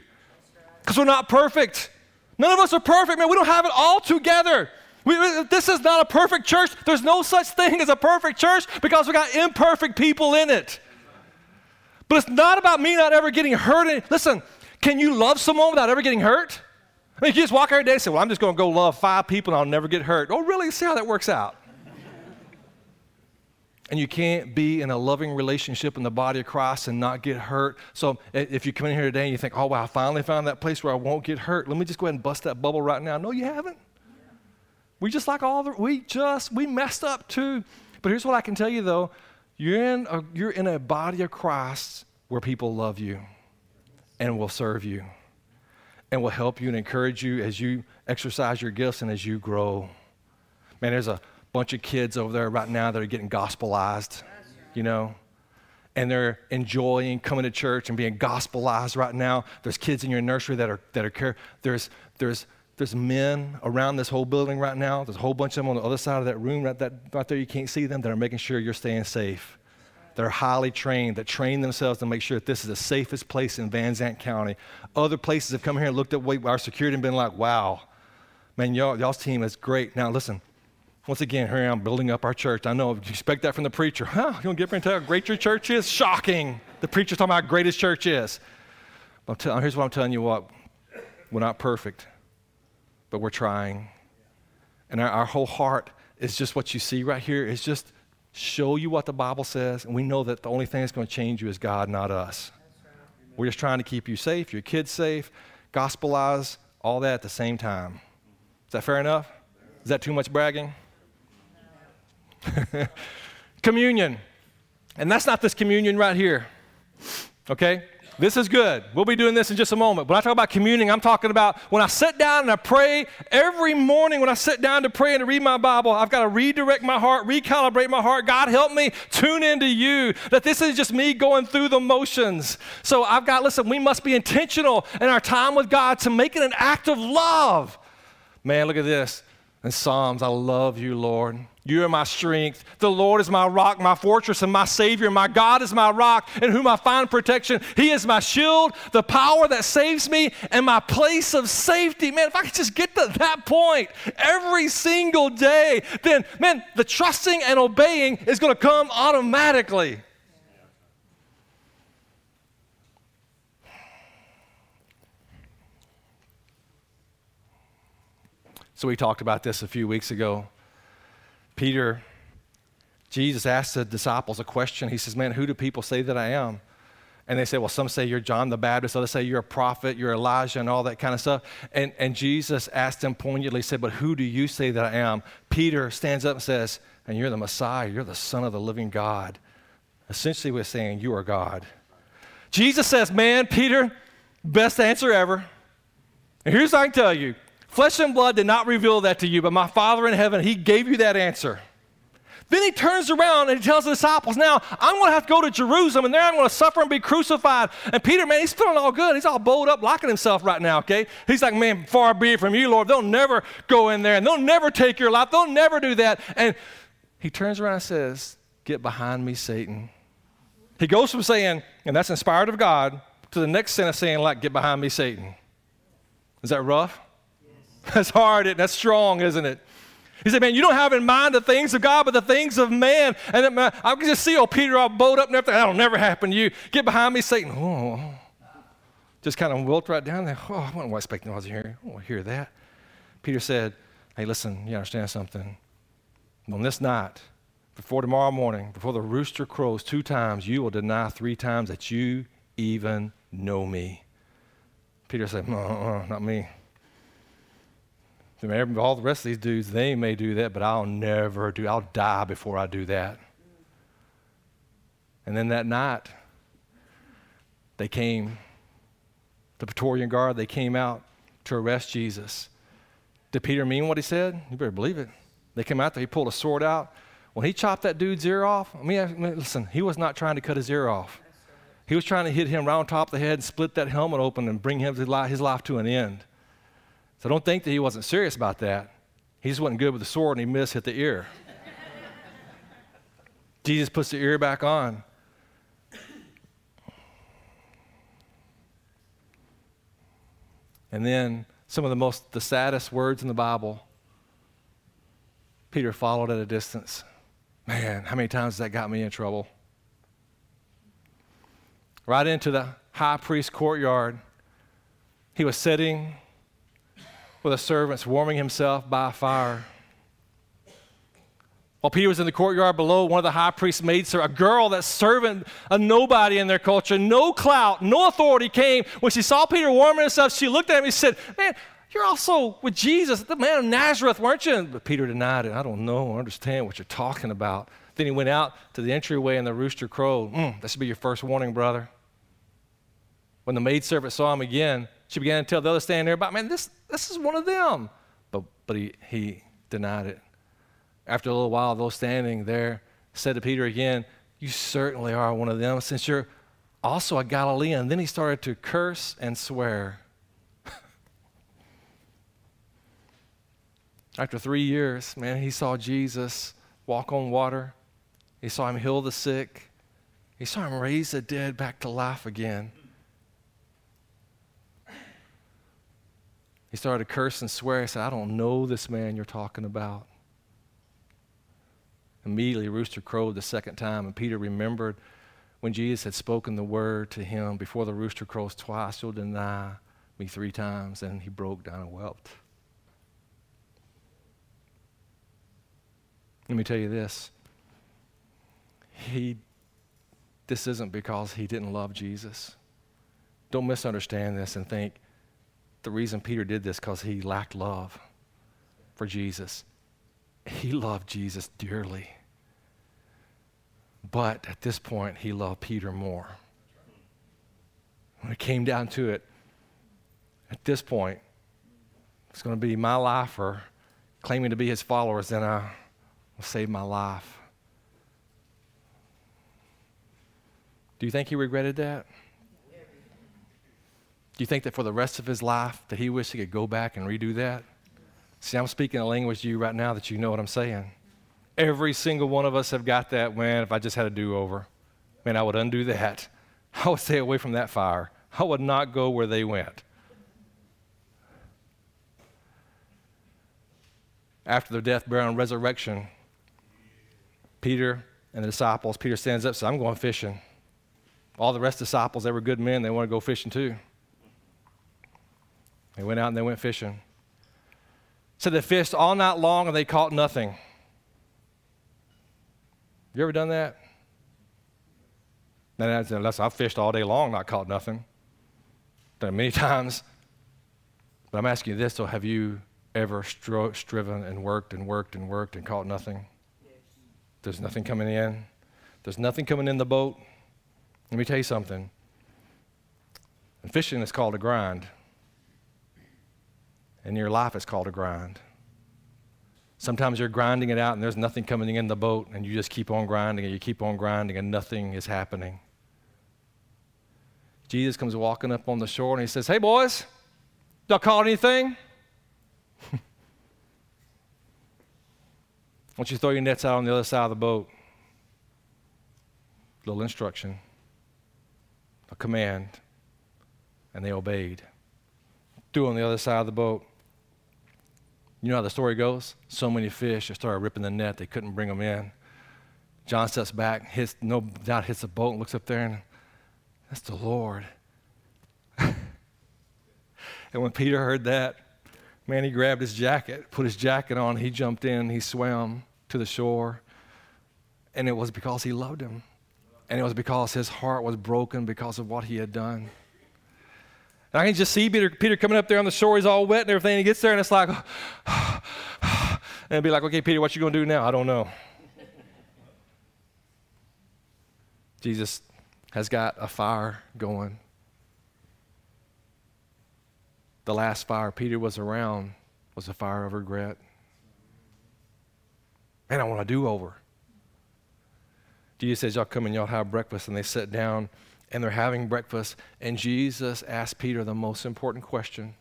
Because we're not perfect. None of us are perfect, man. We don't have it all together. We, this is not a perfect church. There's no such thing as a perfect church because we got imperfect people in it. But it's not about me not ever getting hurt. Listen, can you love someone without ever getting hurt? I mean, you just walk every day and say, Well, I'm just going to go love five people and I'll never get hurt. Oh, really? See how that works out. and you can't be in a loving relationship in the body of Christ and not get hurt. So if you come in here today and you think, oh, wow, I finally found that place where I won't get hurt, let me just go ahead and bust that bubble right now. No, you haven't. We just like all the, we just, we messed up too. But here's what I can tell you though you're in a, you're in a body of Christ where people love you and will serve you and will help you and encourage you as you exercise your gifts and as you grow. Man, there's a bunch of kids over there right now that are getting gospelized, you know. and they're enjoying coming to church and being gospelized right now. There's kids in your nursery that are that are care. There's there's there's men around this whole building right now. There's a whole bunch of them on the other side of that room right, that, right there. You can't see them that are making sure you're staying safe. They're highly trained, that train themselves to make sure that this is the safest place in Van Zandt County. Other places have come here and looked at our security and been like, wow, man, y'all, y'all's team is great. Now, listen, once again, here I am building up our church. I know you expect that from the preacher. Huh? You don't get me and tell how great your church is? Shocking. The preacher's talking about how great his church is. But tell, here's what I'm telling you what we're not perfect, but we're trying. And our, our whole heart is just what you see right here is just show you what the Bible says, and we know that the only thing that's going to change you is God, not us. We're just trying to keep you safe, your kids safe, gospelize, all that at the same time. Is that fair enough? Is that too much bragging? communion. And that's not this communion right here. Okay? This is good. We'll be doing this in just a moment. When I talk about communing, I'm talking about when I sit down and I pray every morning when I sit down to pray and to read my Bible, I've got to redirect my heart, recalibrate my heart. God, help me tune into you. That this is just me going through the motions. So I've got, listen, we must be intentional in our time with God to make it an act of love. Man, look at this. In Psalms, I love you, Lord. You are my strength. The Lord is my rock, my fortress, and my Savior. My God is my rock, in whom I find protection. He is my shield, the power that saves me, and my place of safety. Man, if I could just get to that point every single day, then, man, the trusting and obeying is going to come automatically. So, we talked about this a few weeks ago. Peter, Jesus asked the disciples a question. He says, Man, who do people say that I am? And they say, Well, some say you're John the Baptist, others say you're a prophet, you're Elijah, and all that kind of stuff. And, and Jesus asked them poignantly, said, But who do you say that I am? Peter stands up and says, And you're the Messiah, you're the Son of the living God. Essentially, we're saying, You are God. Jesus says, Man, Peter, best answer ever. And here's what I can tell you Flesh and blood did not reveal that to you, but my Father in heaven, He gave you that answer. Then he turns around and he tells the disciples, Now I'm going to have to go to Jerusalem and there I'm going to suffer and be crucified. And Peter, man, he's feeling all good. He's all bowled up, locking himself right now, okay? He's like, Man, far be it from you, Lord. They'll never go in there and they'll never take your life. They'll never do that. And he turns around and says, Get behind me, Satan. He goes from saying, and that's inspired of God, to the next sentence saying, like, Get behind me, Satan. Is that rough? That's hard. And that's strong, isn't it? He said, Man, you don't have in mind the things of God, but the things of man. And man, I can just see old Peter all bowed up and everything. That'll never happen to you. Get behind me, Satan. Oh. Just kind of wilt right down there. Oh, I wasn't expecting I was here. I to hear that. Peter said, Hey, listen, you understand something? On this night, before tomorrow morning, before the rooster crows two times, you will deny three times that you even know me. Peter said, uh, Not me all the rest of these dudes, they may do that, but I'll never do. I'll die before I do that. And then that night, they came, the Praetorian Guard, they came out to arrest Jesus. Did Peter mean what he said? You better believe it. They came out there, he pulled a sword out. When he chopped that dude's ear off, I mean, listen, he was not trying to cut his ear off. He was trying to hit him right on top of the head and split that helmet open and bring him his life to an end. So don't think that he wasn't serious about that. He just wasn't good with the sword and he missed hit the ear. Jesus puts the ear back on. And then some of the most the saddest words in the Bible. Peter followed at a distance. Man, how many times has that got me in trouble? Right into the high priest's courtyard. He was sitting with the servants warming himself by a fire. While Peter was in the courtyard below, one of the high priest's maids, a girl that servant, a nobody in their culture, no clout, no authority, came. When she saw Peter warming himself, she looked at him and said, Man, you're also with Jesus, the man of Nazareth, weren't you? But Peter denied it. I don't know, I understand what you're talking about. Then he went out to the entryway and the rooster crowed. Mm, that should be your first warning, brother. When the maidservant saw him again, she began to tell the other standing there about, man, this, this is one of them. But, but he, he denied it. After a little while, those standing there said to Peter again, You certainly are one of them, since you're also a Galilean. And then he started to curse and swear. After three years, man, he saw Jesus walk on water. He saw him heal the sick. He saw him raise the dead back to life again. He started to curse and swear. He said, I don't know this man you're talking about. Immediately, rooster crowed the second time, and Peter remembered when Jesus had spoken the word to him before the rooster crows twice, you'll deny me three times. And he broke down and wept. Let me tell you this. He, this isn't because he didn't love Jesus. Don't misunderstand this and think the reason Peter did this because he lacked love for Jesus. He loved Jesus dearly. But at this point, he loved Peter more. When it came down to it, at this point, it's going to be my life or claiming to be his followers, then I will save my life. Do you think he regretted that? Do you think that for the rest of his life that he wished he could go back and redo that? See, I'm speaking a language to you right now that you know what I'm saying. Every single one of us have got that, man, if I just had a do-over, man, I would undo that. I would stay away from that fire. I would not go where they went. After their death, burial, and resurrection, Peter and the disciples, Peter stands up and says, I'm going fishing. All the rest of the disciples, they were good men, they want to go fishing too. They went out and they went fishing. So they fished all night long and they caught nothing. You ever done that? Unless I've fished all day long, not caught nothing. Done it many times. But I'm asking you this, so have you ever stro- striven and worked and worked and worked and caught nothing? Yes. There's nothing coming in. There's nothing coming in the boat. Let me tell you something. And fishing is called a grind. And your life is called a grind. Sometimes you're grinding it out and there's nothing coming in the boat, and you just keep on grinding and you keep on grinding and nothing is happening. Jesus comes walking up on the shore and he says, Hey, boys, y'all caught anything? Why don't you throw your nets out on the other side of the boat? Little instruction, a command, and they obeyed. Threw on the other side of the boat. You know how the story goes? So many fish, they started ripping the net. They couldn't bring them in. John steps back, hits, no doubt hits the boat, and looks up there, and that's the Lord. and when Peter heard that, man, he grabbed his jacket, put his jacket on, he jumped in, he swam to the shore. And it was because he loved him. And it was because his heart was broken because of what he had done. And I can just see Peter, Peter coming up there on the shore. He's all wet and everything. He gets there and it's like, and be like, okay, Peter, what you going to do now? I don't know. Jesus has got a fire going. The last fire Peter was around was a fire of regret. Man, I want to do over. Jesus says, Y'all come and y'all have breakfast. And they sit down and they're having breakfast, and Jesus asked Peter the most important question.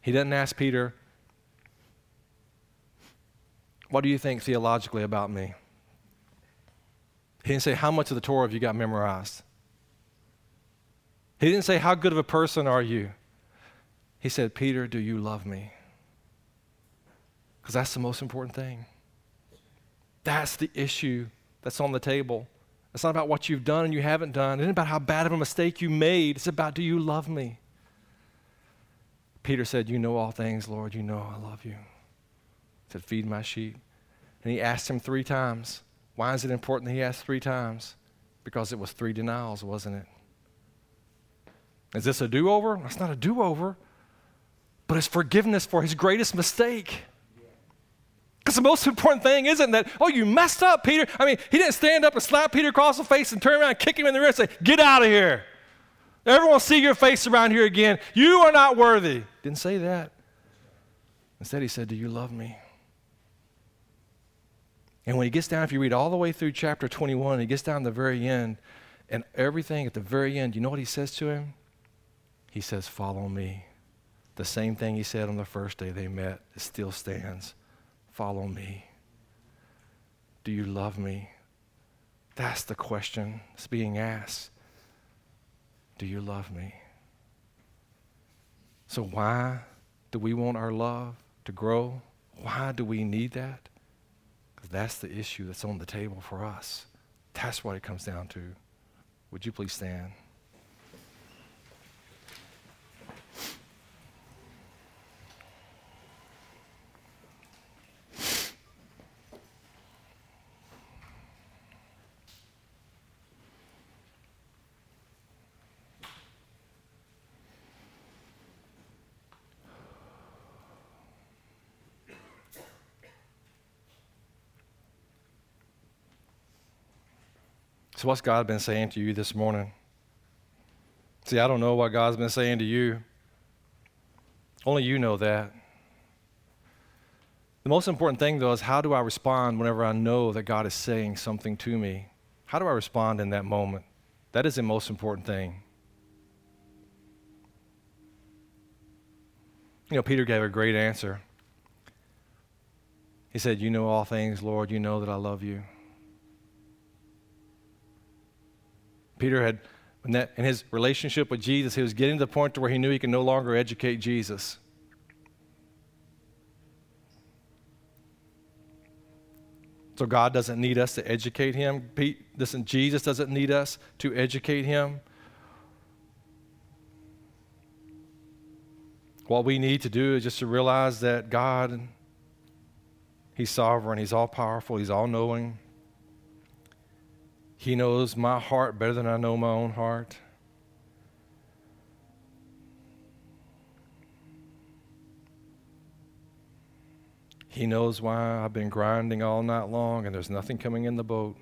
He doesn't ask Peter, What do you think theologically about me? He didn't say, How much of the Torah have you got memorized? He didn't say, How good of a person are you? He said, Peter, do you love me? Because that's the most important thing. That's the issue that's on the table. It's not about what you've done and you haven't done. It isn't about how bad of a mistake you made. It's about do you love me? Peter said, You know all things, Lord. You know I love you. He said, Feed my sheep. And he asked him three times. Why is it important that he asked three times? Because it was three denials, wasn't it? Is this a do over? It's not a do over, but it's forgiveness for his greatest mistake. Because the most important thing isn't that, oh, you messed up, Peter. I mean, he didn't stand up and slap Peter across the face and turn around and kick him in the wrist and say, get out of here. Everyone see your face around here again. You are not worthy. Didn't say that. Instead, he said, Do you love me? And when he gets down, if you read all the way through chapter 21, he gets down to the very end, and everything at the very end, you know what he says to him? He says, Follow me. The same thing he said on the first day they met, it still stands. Follow me. Do you love me? That's the question that's being asked. Do you love me? So, why do we want our love to grow? Why do we need that? Because that's the issue that's on the table for us. That's what it comes down to. Would you please stand? So, what's God been saying to you this morning? See, I don't know what God's been saying to you. Only you know that. The most important thing, though, is how do I respond whenever I know that God is saying something to me? How do I respond in that moment? That is the most important thing. You know, Peter gave a great answer. He said, You know all things, Lord. You know that I love you. Peter had, in, that, in his relationship with Jesus, he was getting to the point to where he knew he could no longer educate Jesus. So God doesn't need us to educate him. Pete, listen, Jesus doesn't need us to educate him. What we need to do is just to realize that God, He's sovereign, He's all powerful, He's all knowing. He knows my heart better than I know my own heart. He knows why I've been grinding all night long and there's nothing coming in the boat.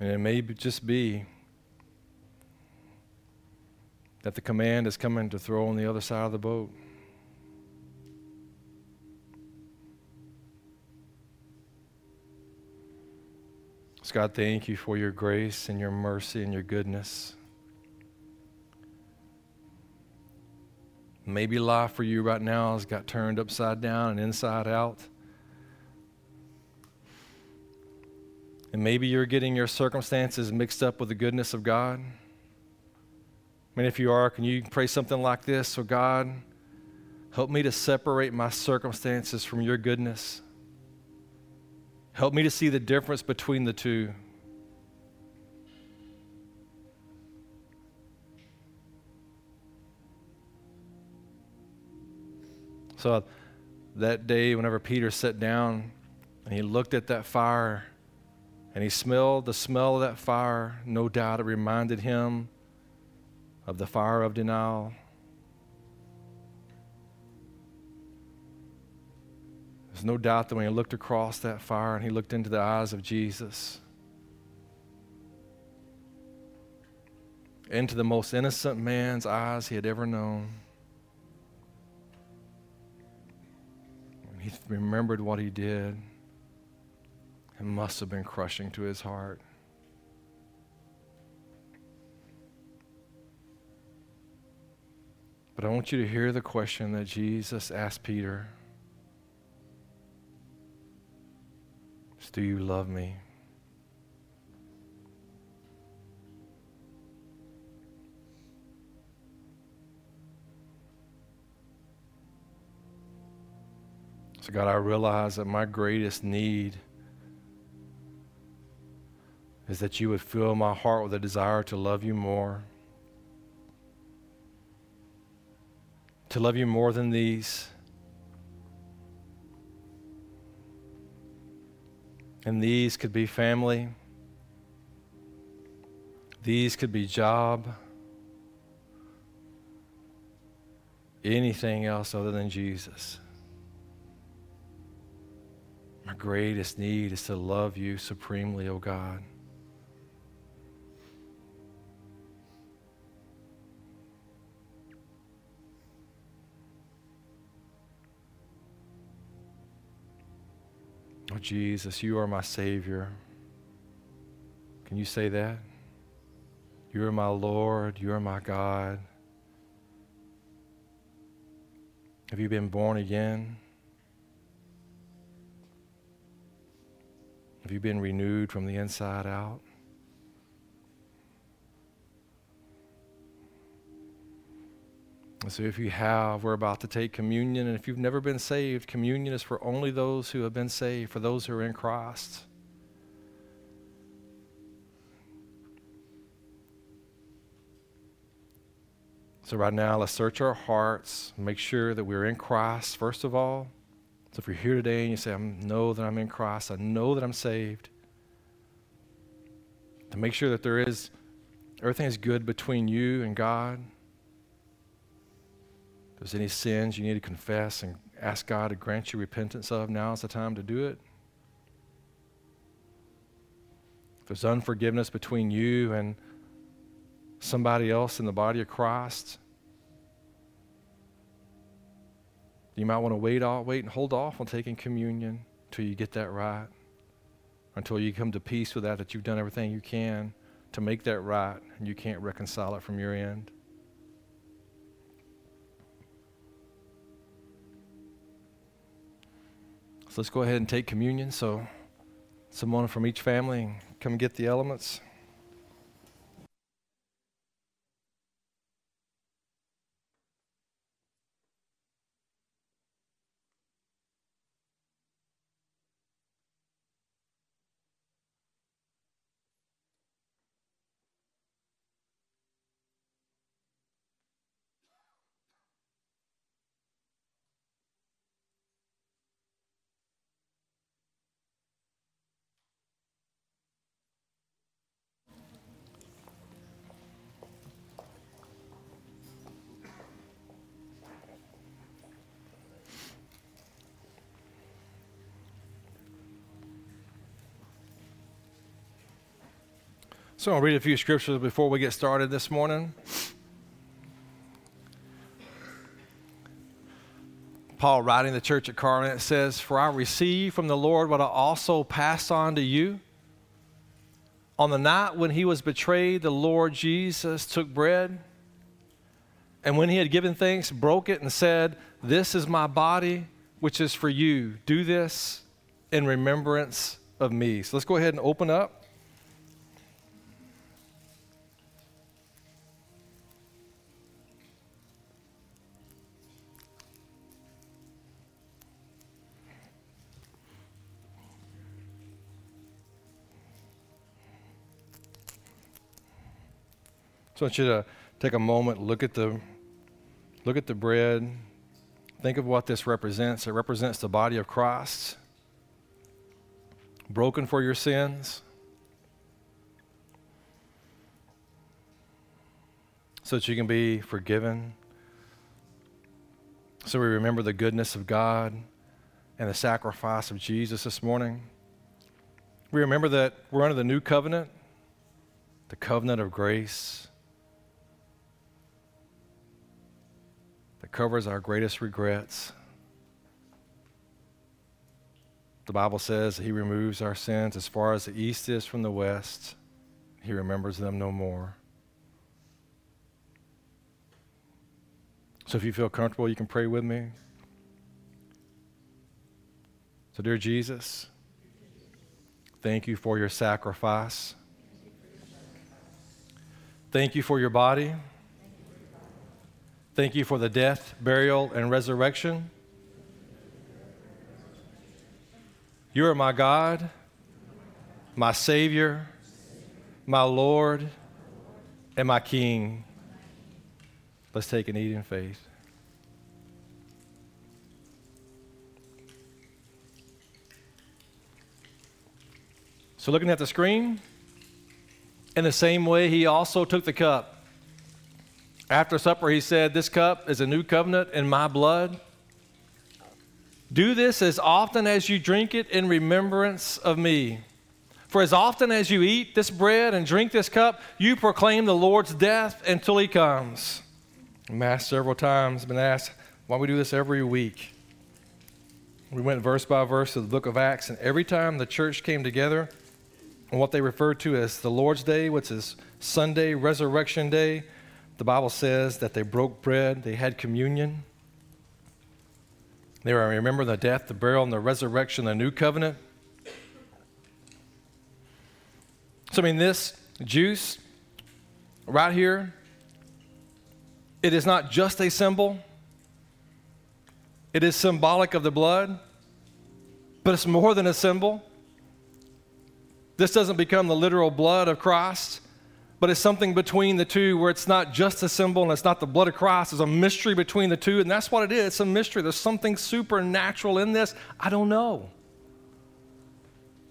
And it may just be that the command is coming to throw on the other side of the boat. So God, thank you for your grace and your mercy and your goodness. Maybe life for you right now has got turned upside down and inside out. And maybe you're getting your circumstances mixed up with the goodness of God. I mean, if you are, can you pray something like this? So, God, help me to separate my circumstances from your goodness. Help me to see the difference between the two. So that day, whenever Peter sat down and he looked at that fire and he smelled the smell of that fire, no doubt it reminded him of the fire of denial. There's no doubt that when he looked across that fire and he looked into the eyes of Jesus, into the most innocent man's eyes he had ever known, he remembered what he did. It must have been crushing to his heart. But I want you to hear the question that Jesus asked Peter. Do you love me? So, God, I realize that my greatest need is that you would fill my heart with a desire to love you more. To love you more than these. And these could be family, these could be job, anything else other than Jesus. My greatest need is to love you supremely, O oh God. Oh, Jesus, you are my Savior. Can you say that? You are my Lord. You are my God. Have you been born again? Have you been renewed from the inside out? So, if you have, we're about to take communion. And if you've never been saved, communion is for only those who have been saved, for those who are in Christ. So, right now, let's search our hearts, make sure that we're in Christ, first of all. So, if you're here today and you say, I know that I'm in Christ, I know that I'm saved, to make sure that there is, everything is good between you and God. There's any sins you need to confess and ask God to grant you repentance of, now is the time to do it. If there's unforgiveness between you and somebody else in the body of Christ, you might want to wait, off, wait and hold off on taking communion until you get that right, until you come to peace with that, that you've done everything you can to make that right, and you can't reconcile it from your end. Let's go ahead and take communion. So, someone from each family come get the elements. So I'll read a few scriptures before we get started this morning. Paul, writing the church at Corinth, says, For I received from the Lord what I also passed on to you. On the night when he was betrayed, the Lord Jesus took bread, and when he had given thanks, broke it and said, This is my body, which is for you. Do this in remembrance of me. So let's go ahead and open up. So I want you to take a moment, look at the look at the bread. Think of what this represents. It represents the body of Christ, broken for your sins, so that you can be forgiven. So we remember the goodness of God and the sacrifice of Jesus this morning. We remember that we're under the new covenant, the covenant of grace. Covers our greatest regrets. The Bible says He removes our sins as far as the east is from the west, He remembers them no more. So if you feel comfortable, you can pray with me. So, dear Jesus, thank you for your sacrifice. Thank you for your body. Thank you for the death, burial, and resurrection. You are my God, my Savior, my Lord, and my King. Let's take and eat in faith. So, looking at the screen, in the same way, he also took the cup. After supper, he said, This cup is a new covenant in my blood. Do this as often as you drink it in remembrance of me. For as often as you eat this bread and drink this cup, you proclaim the Lord's death until he comes. I'm asked several times, been asked why we do this every week. We went verse by verse to the book of Acts, and every time the church came together on what they referred to as the Lord's Day, which is Sunday, Resurrection Day, the Bible says that they broke bread, they had communion. They were remembering the death, the burial, and the resurrection, the new covenant. So, I mean, this juice right here, it is not just a symbol, it is symbolic of the blood, but it's more than a symbol. This doesn't become the literal blood of Christ, but it's something between the two where it's not just a symbol and it's not the blood of Christ. There's a mystery between the two, and that's what it is. It's a mystery. There's something supernatural in this. I don't know.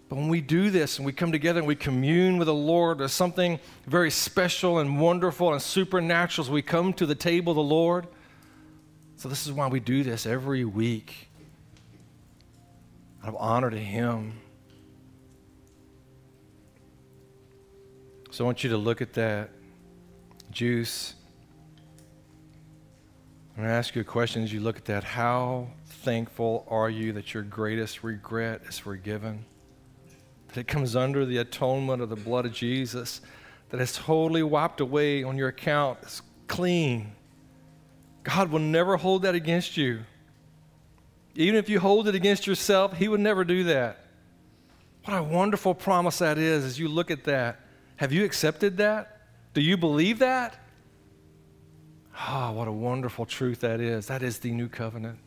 But when we do this and we come together and we commune with the Lord, there's something very special and wonderful and supernatural as we come to the table of the Lord. So, this is why we do this every week out of honor to Him. So, I want you to look at that juice. I'm going to ask you a question as you look at that. How thankful are you that your greatest regret is forgiven? That it comes under the atonement of the blood of Jesus, that it's totally wiped away on your account, it's clean. God will never hold that against you. Even if you hold it against yourself, He would never do that. What a wonderful promise that is as you look at that. Have you accepted that? Do you believe that? Ah, oh, what a wonderful truth that is. That is the new covenant.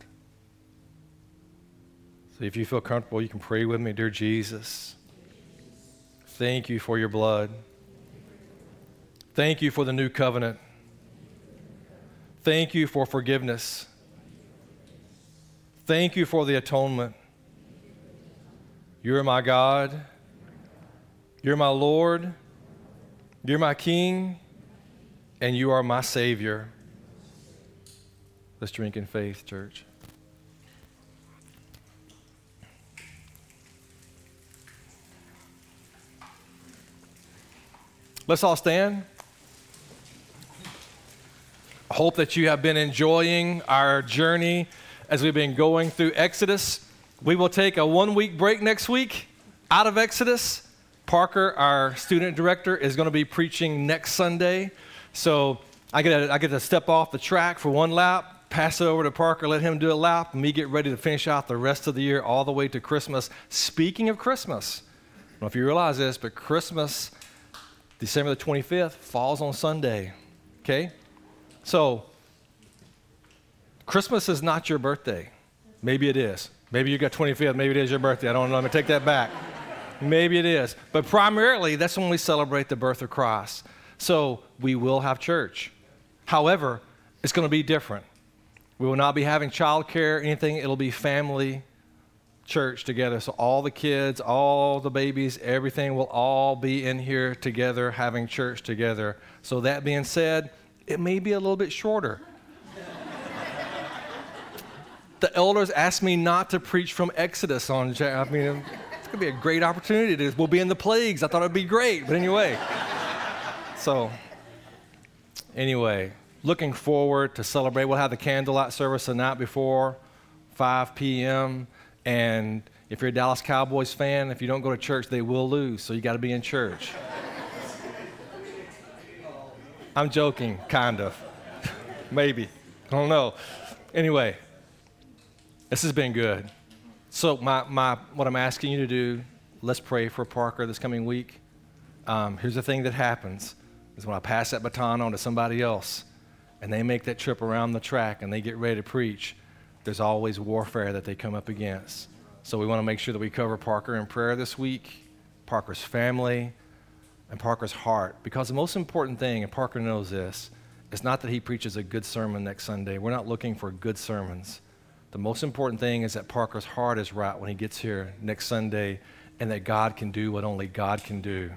So if you feel comfortable, you can pray with me, dear Jesus. Thank you for your blood. Thank you for the new covenant. Thank you for forgiveness. Thank you for the atonement. You're my God. You're my Lord. You're my King. And you are my Savior. Let's drink in faith, church. Let's all stand. I hope that you have been enjoying our journey as we've been going through Exodus. We will take a one week break next week out of Exodus. Parker, our student director, is going to be preaching next Sunday. So I get, to, I get to step off the track for one lap, pass it over to Parker, let him do a lap, and me get ready to finish out the rest of the year all the way to Christmas. Speaking of Christmas, I don't know if you realize this, but Christmas, December the 25th, falls on Sunday. Okay? So, Christmas is not your birthday. Maybe it is. Maybe you got 25th. Maybe it is your birthday. I don't know. Let me take that back. Maybe it is. But primarily, that's when we celebrate the birth of Christ. So we will have church. However, it's going to be different. We will not be having childcare, anything. It'll be family church together. So all the kids, all the babies, everything will all be in here together, having church together. So that being said, it may be a little bit shorter. the elders asked me not to preach from Exodus on, I mean, going to be a great opportunity. To, We'll be in the plagues. I thought it'd be great. But anyway, so anyway, looking forward to celebrate. We'll have the candlelight service the night before, 5 p.m. And if you're a Dallas Cowboys fan, if you don't go to church, they will lose. So you got to be in church. I'm joking, kind of. Maybe. I don't know. Anyway, this has been good. So, my, my, what I'm asking you to do, let's pray for Parker this coming week. Um, here's the thing that happens is when I pass that baton on to somebody else and they make that trip around the track and they get ready to preach, there's always warfare that they come up against. So we want to make sure that we cover Parker in prayer this week, Parker's family, and Parker's heart. Because the most important thing, and Parker knows this, is not that he preaches a good sermon next Sunday. We're not looking for good sermons. The most important thing is that Parker's heart is right when he gets here next Sunday and that God can do what only God can do.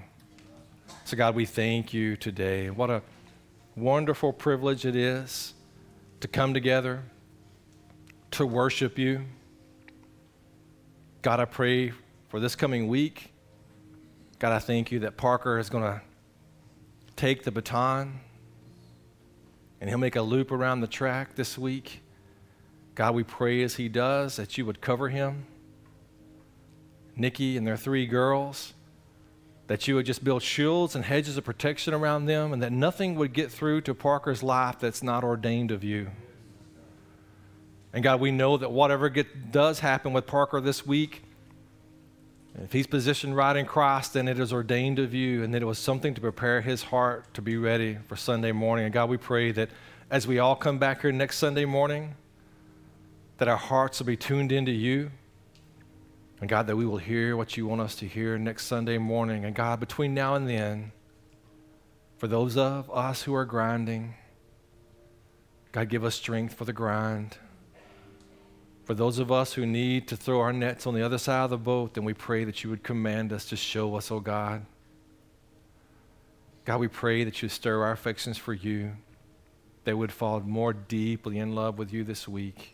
So, God, we thank you today. What a wonderful privilege it is to come together, to worship you. God, I pray for this coming week God, I thank you that Parker is going to take the baton and he'll make a loop around the track this week. God, we pray as he does that you would cover him, Nikki and their three girls, that you would just build shields and hedges of protection around them, and that nothing would get through to Parker's life that's not ordained of you. And God, we know that whatever get, does happen with Parker this week, if he's positioned right in Christ, then it is ordained of you, and that it was something to prepare his heart to be ready for Sunday morning. And God, we pray that as we all come back here next Sunday morning, that our hearts will be tuned into you. And God, that we will hear what you want us to hear next Sunday morning. And God, between now and then, for those of us who are grinding, God, give us strength for the grind. For those of us who need to throw our nets on the other side of the boat, then we pray that you would command us to show us, oh God. God, we pray that you stir our affections for you, that we would fall more deeply in love with you this week.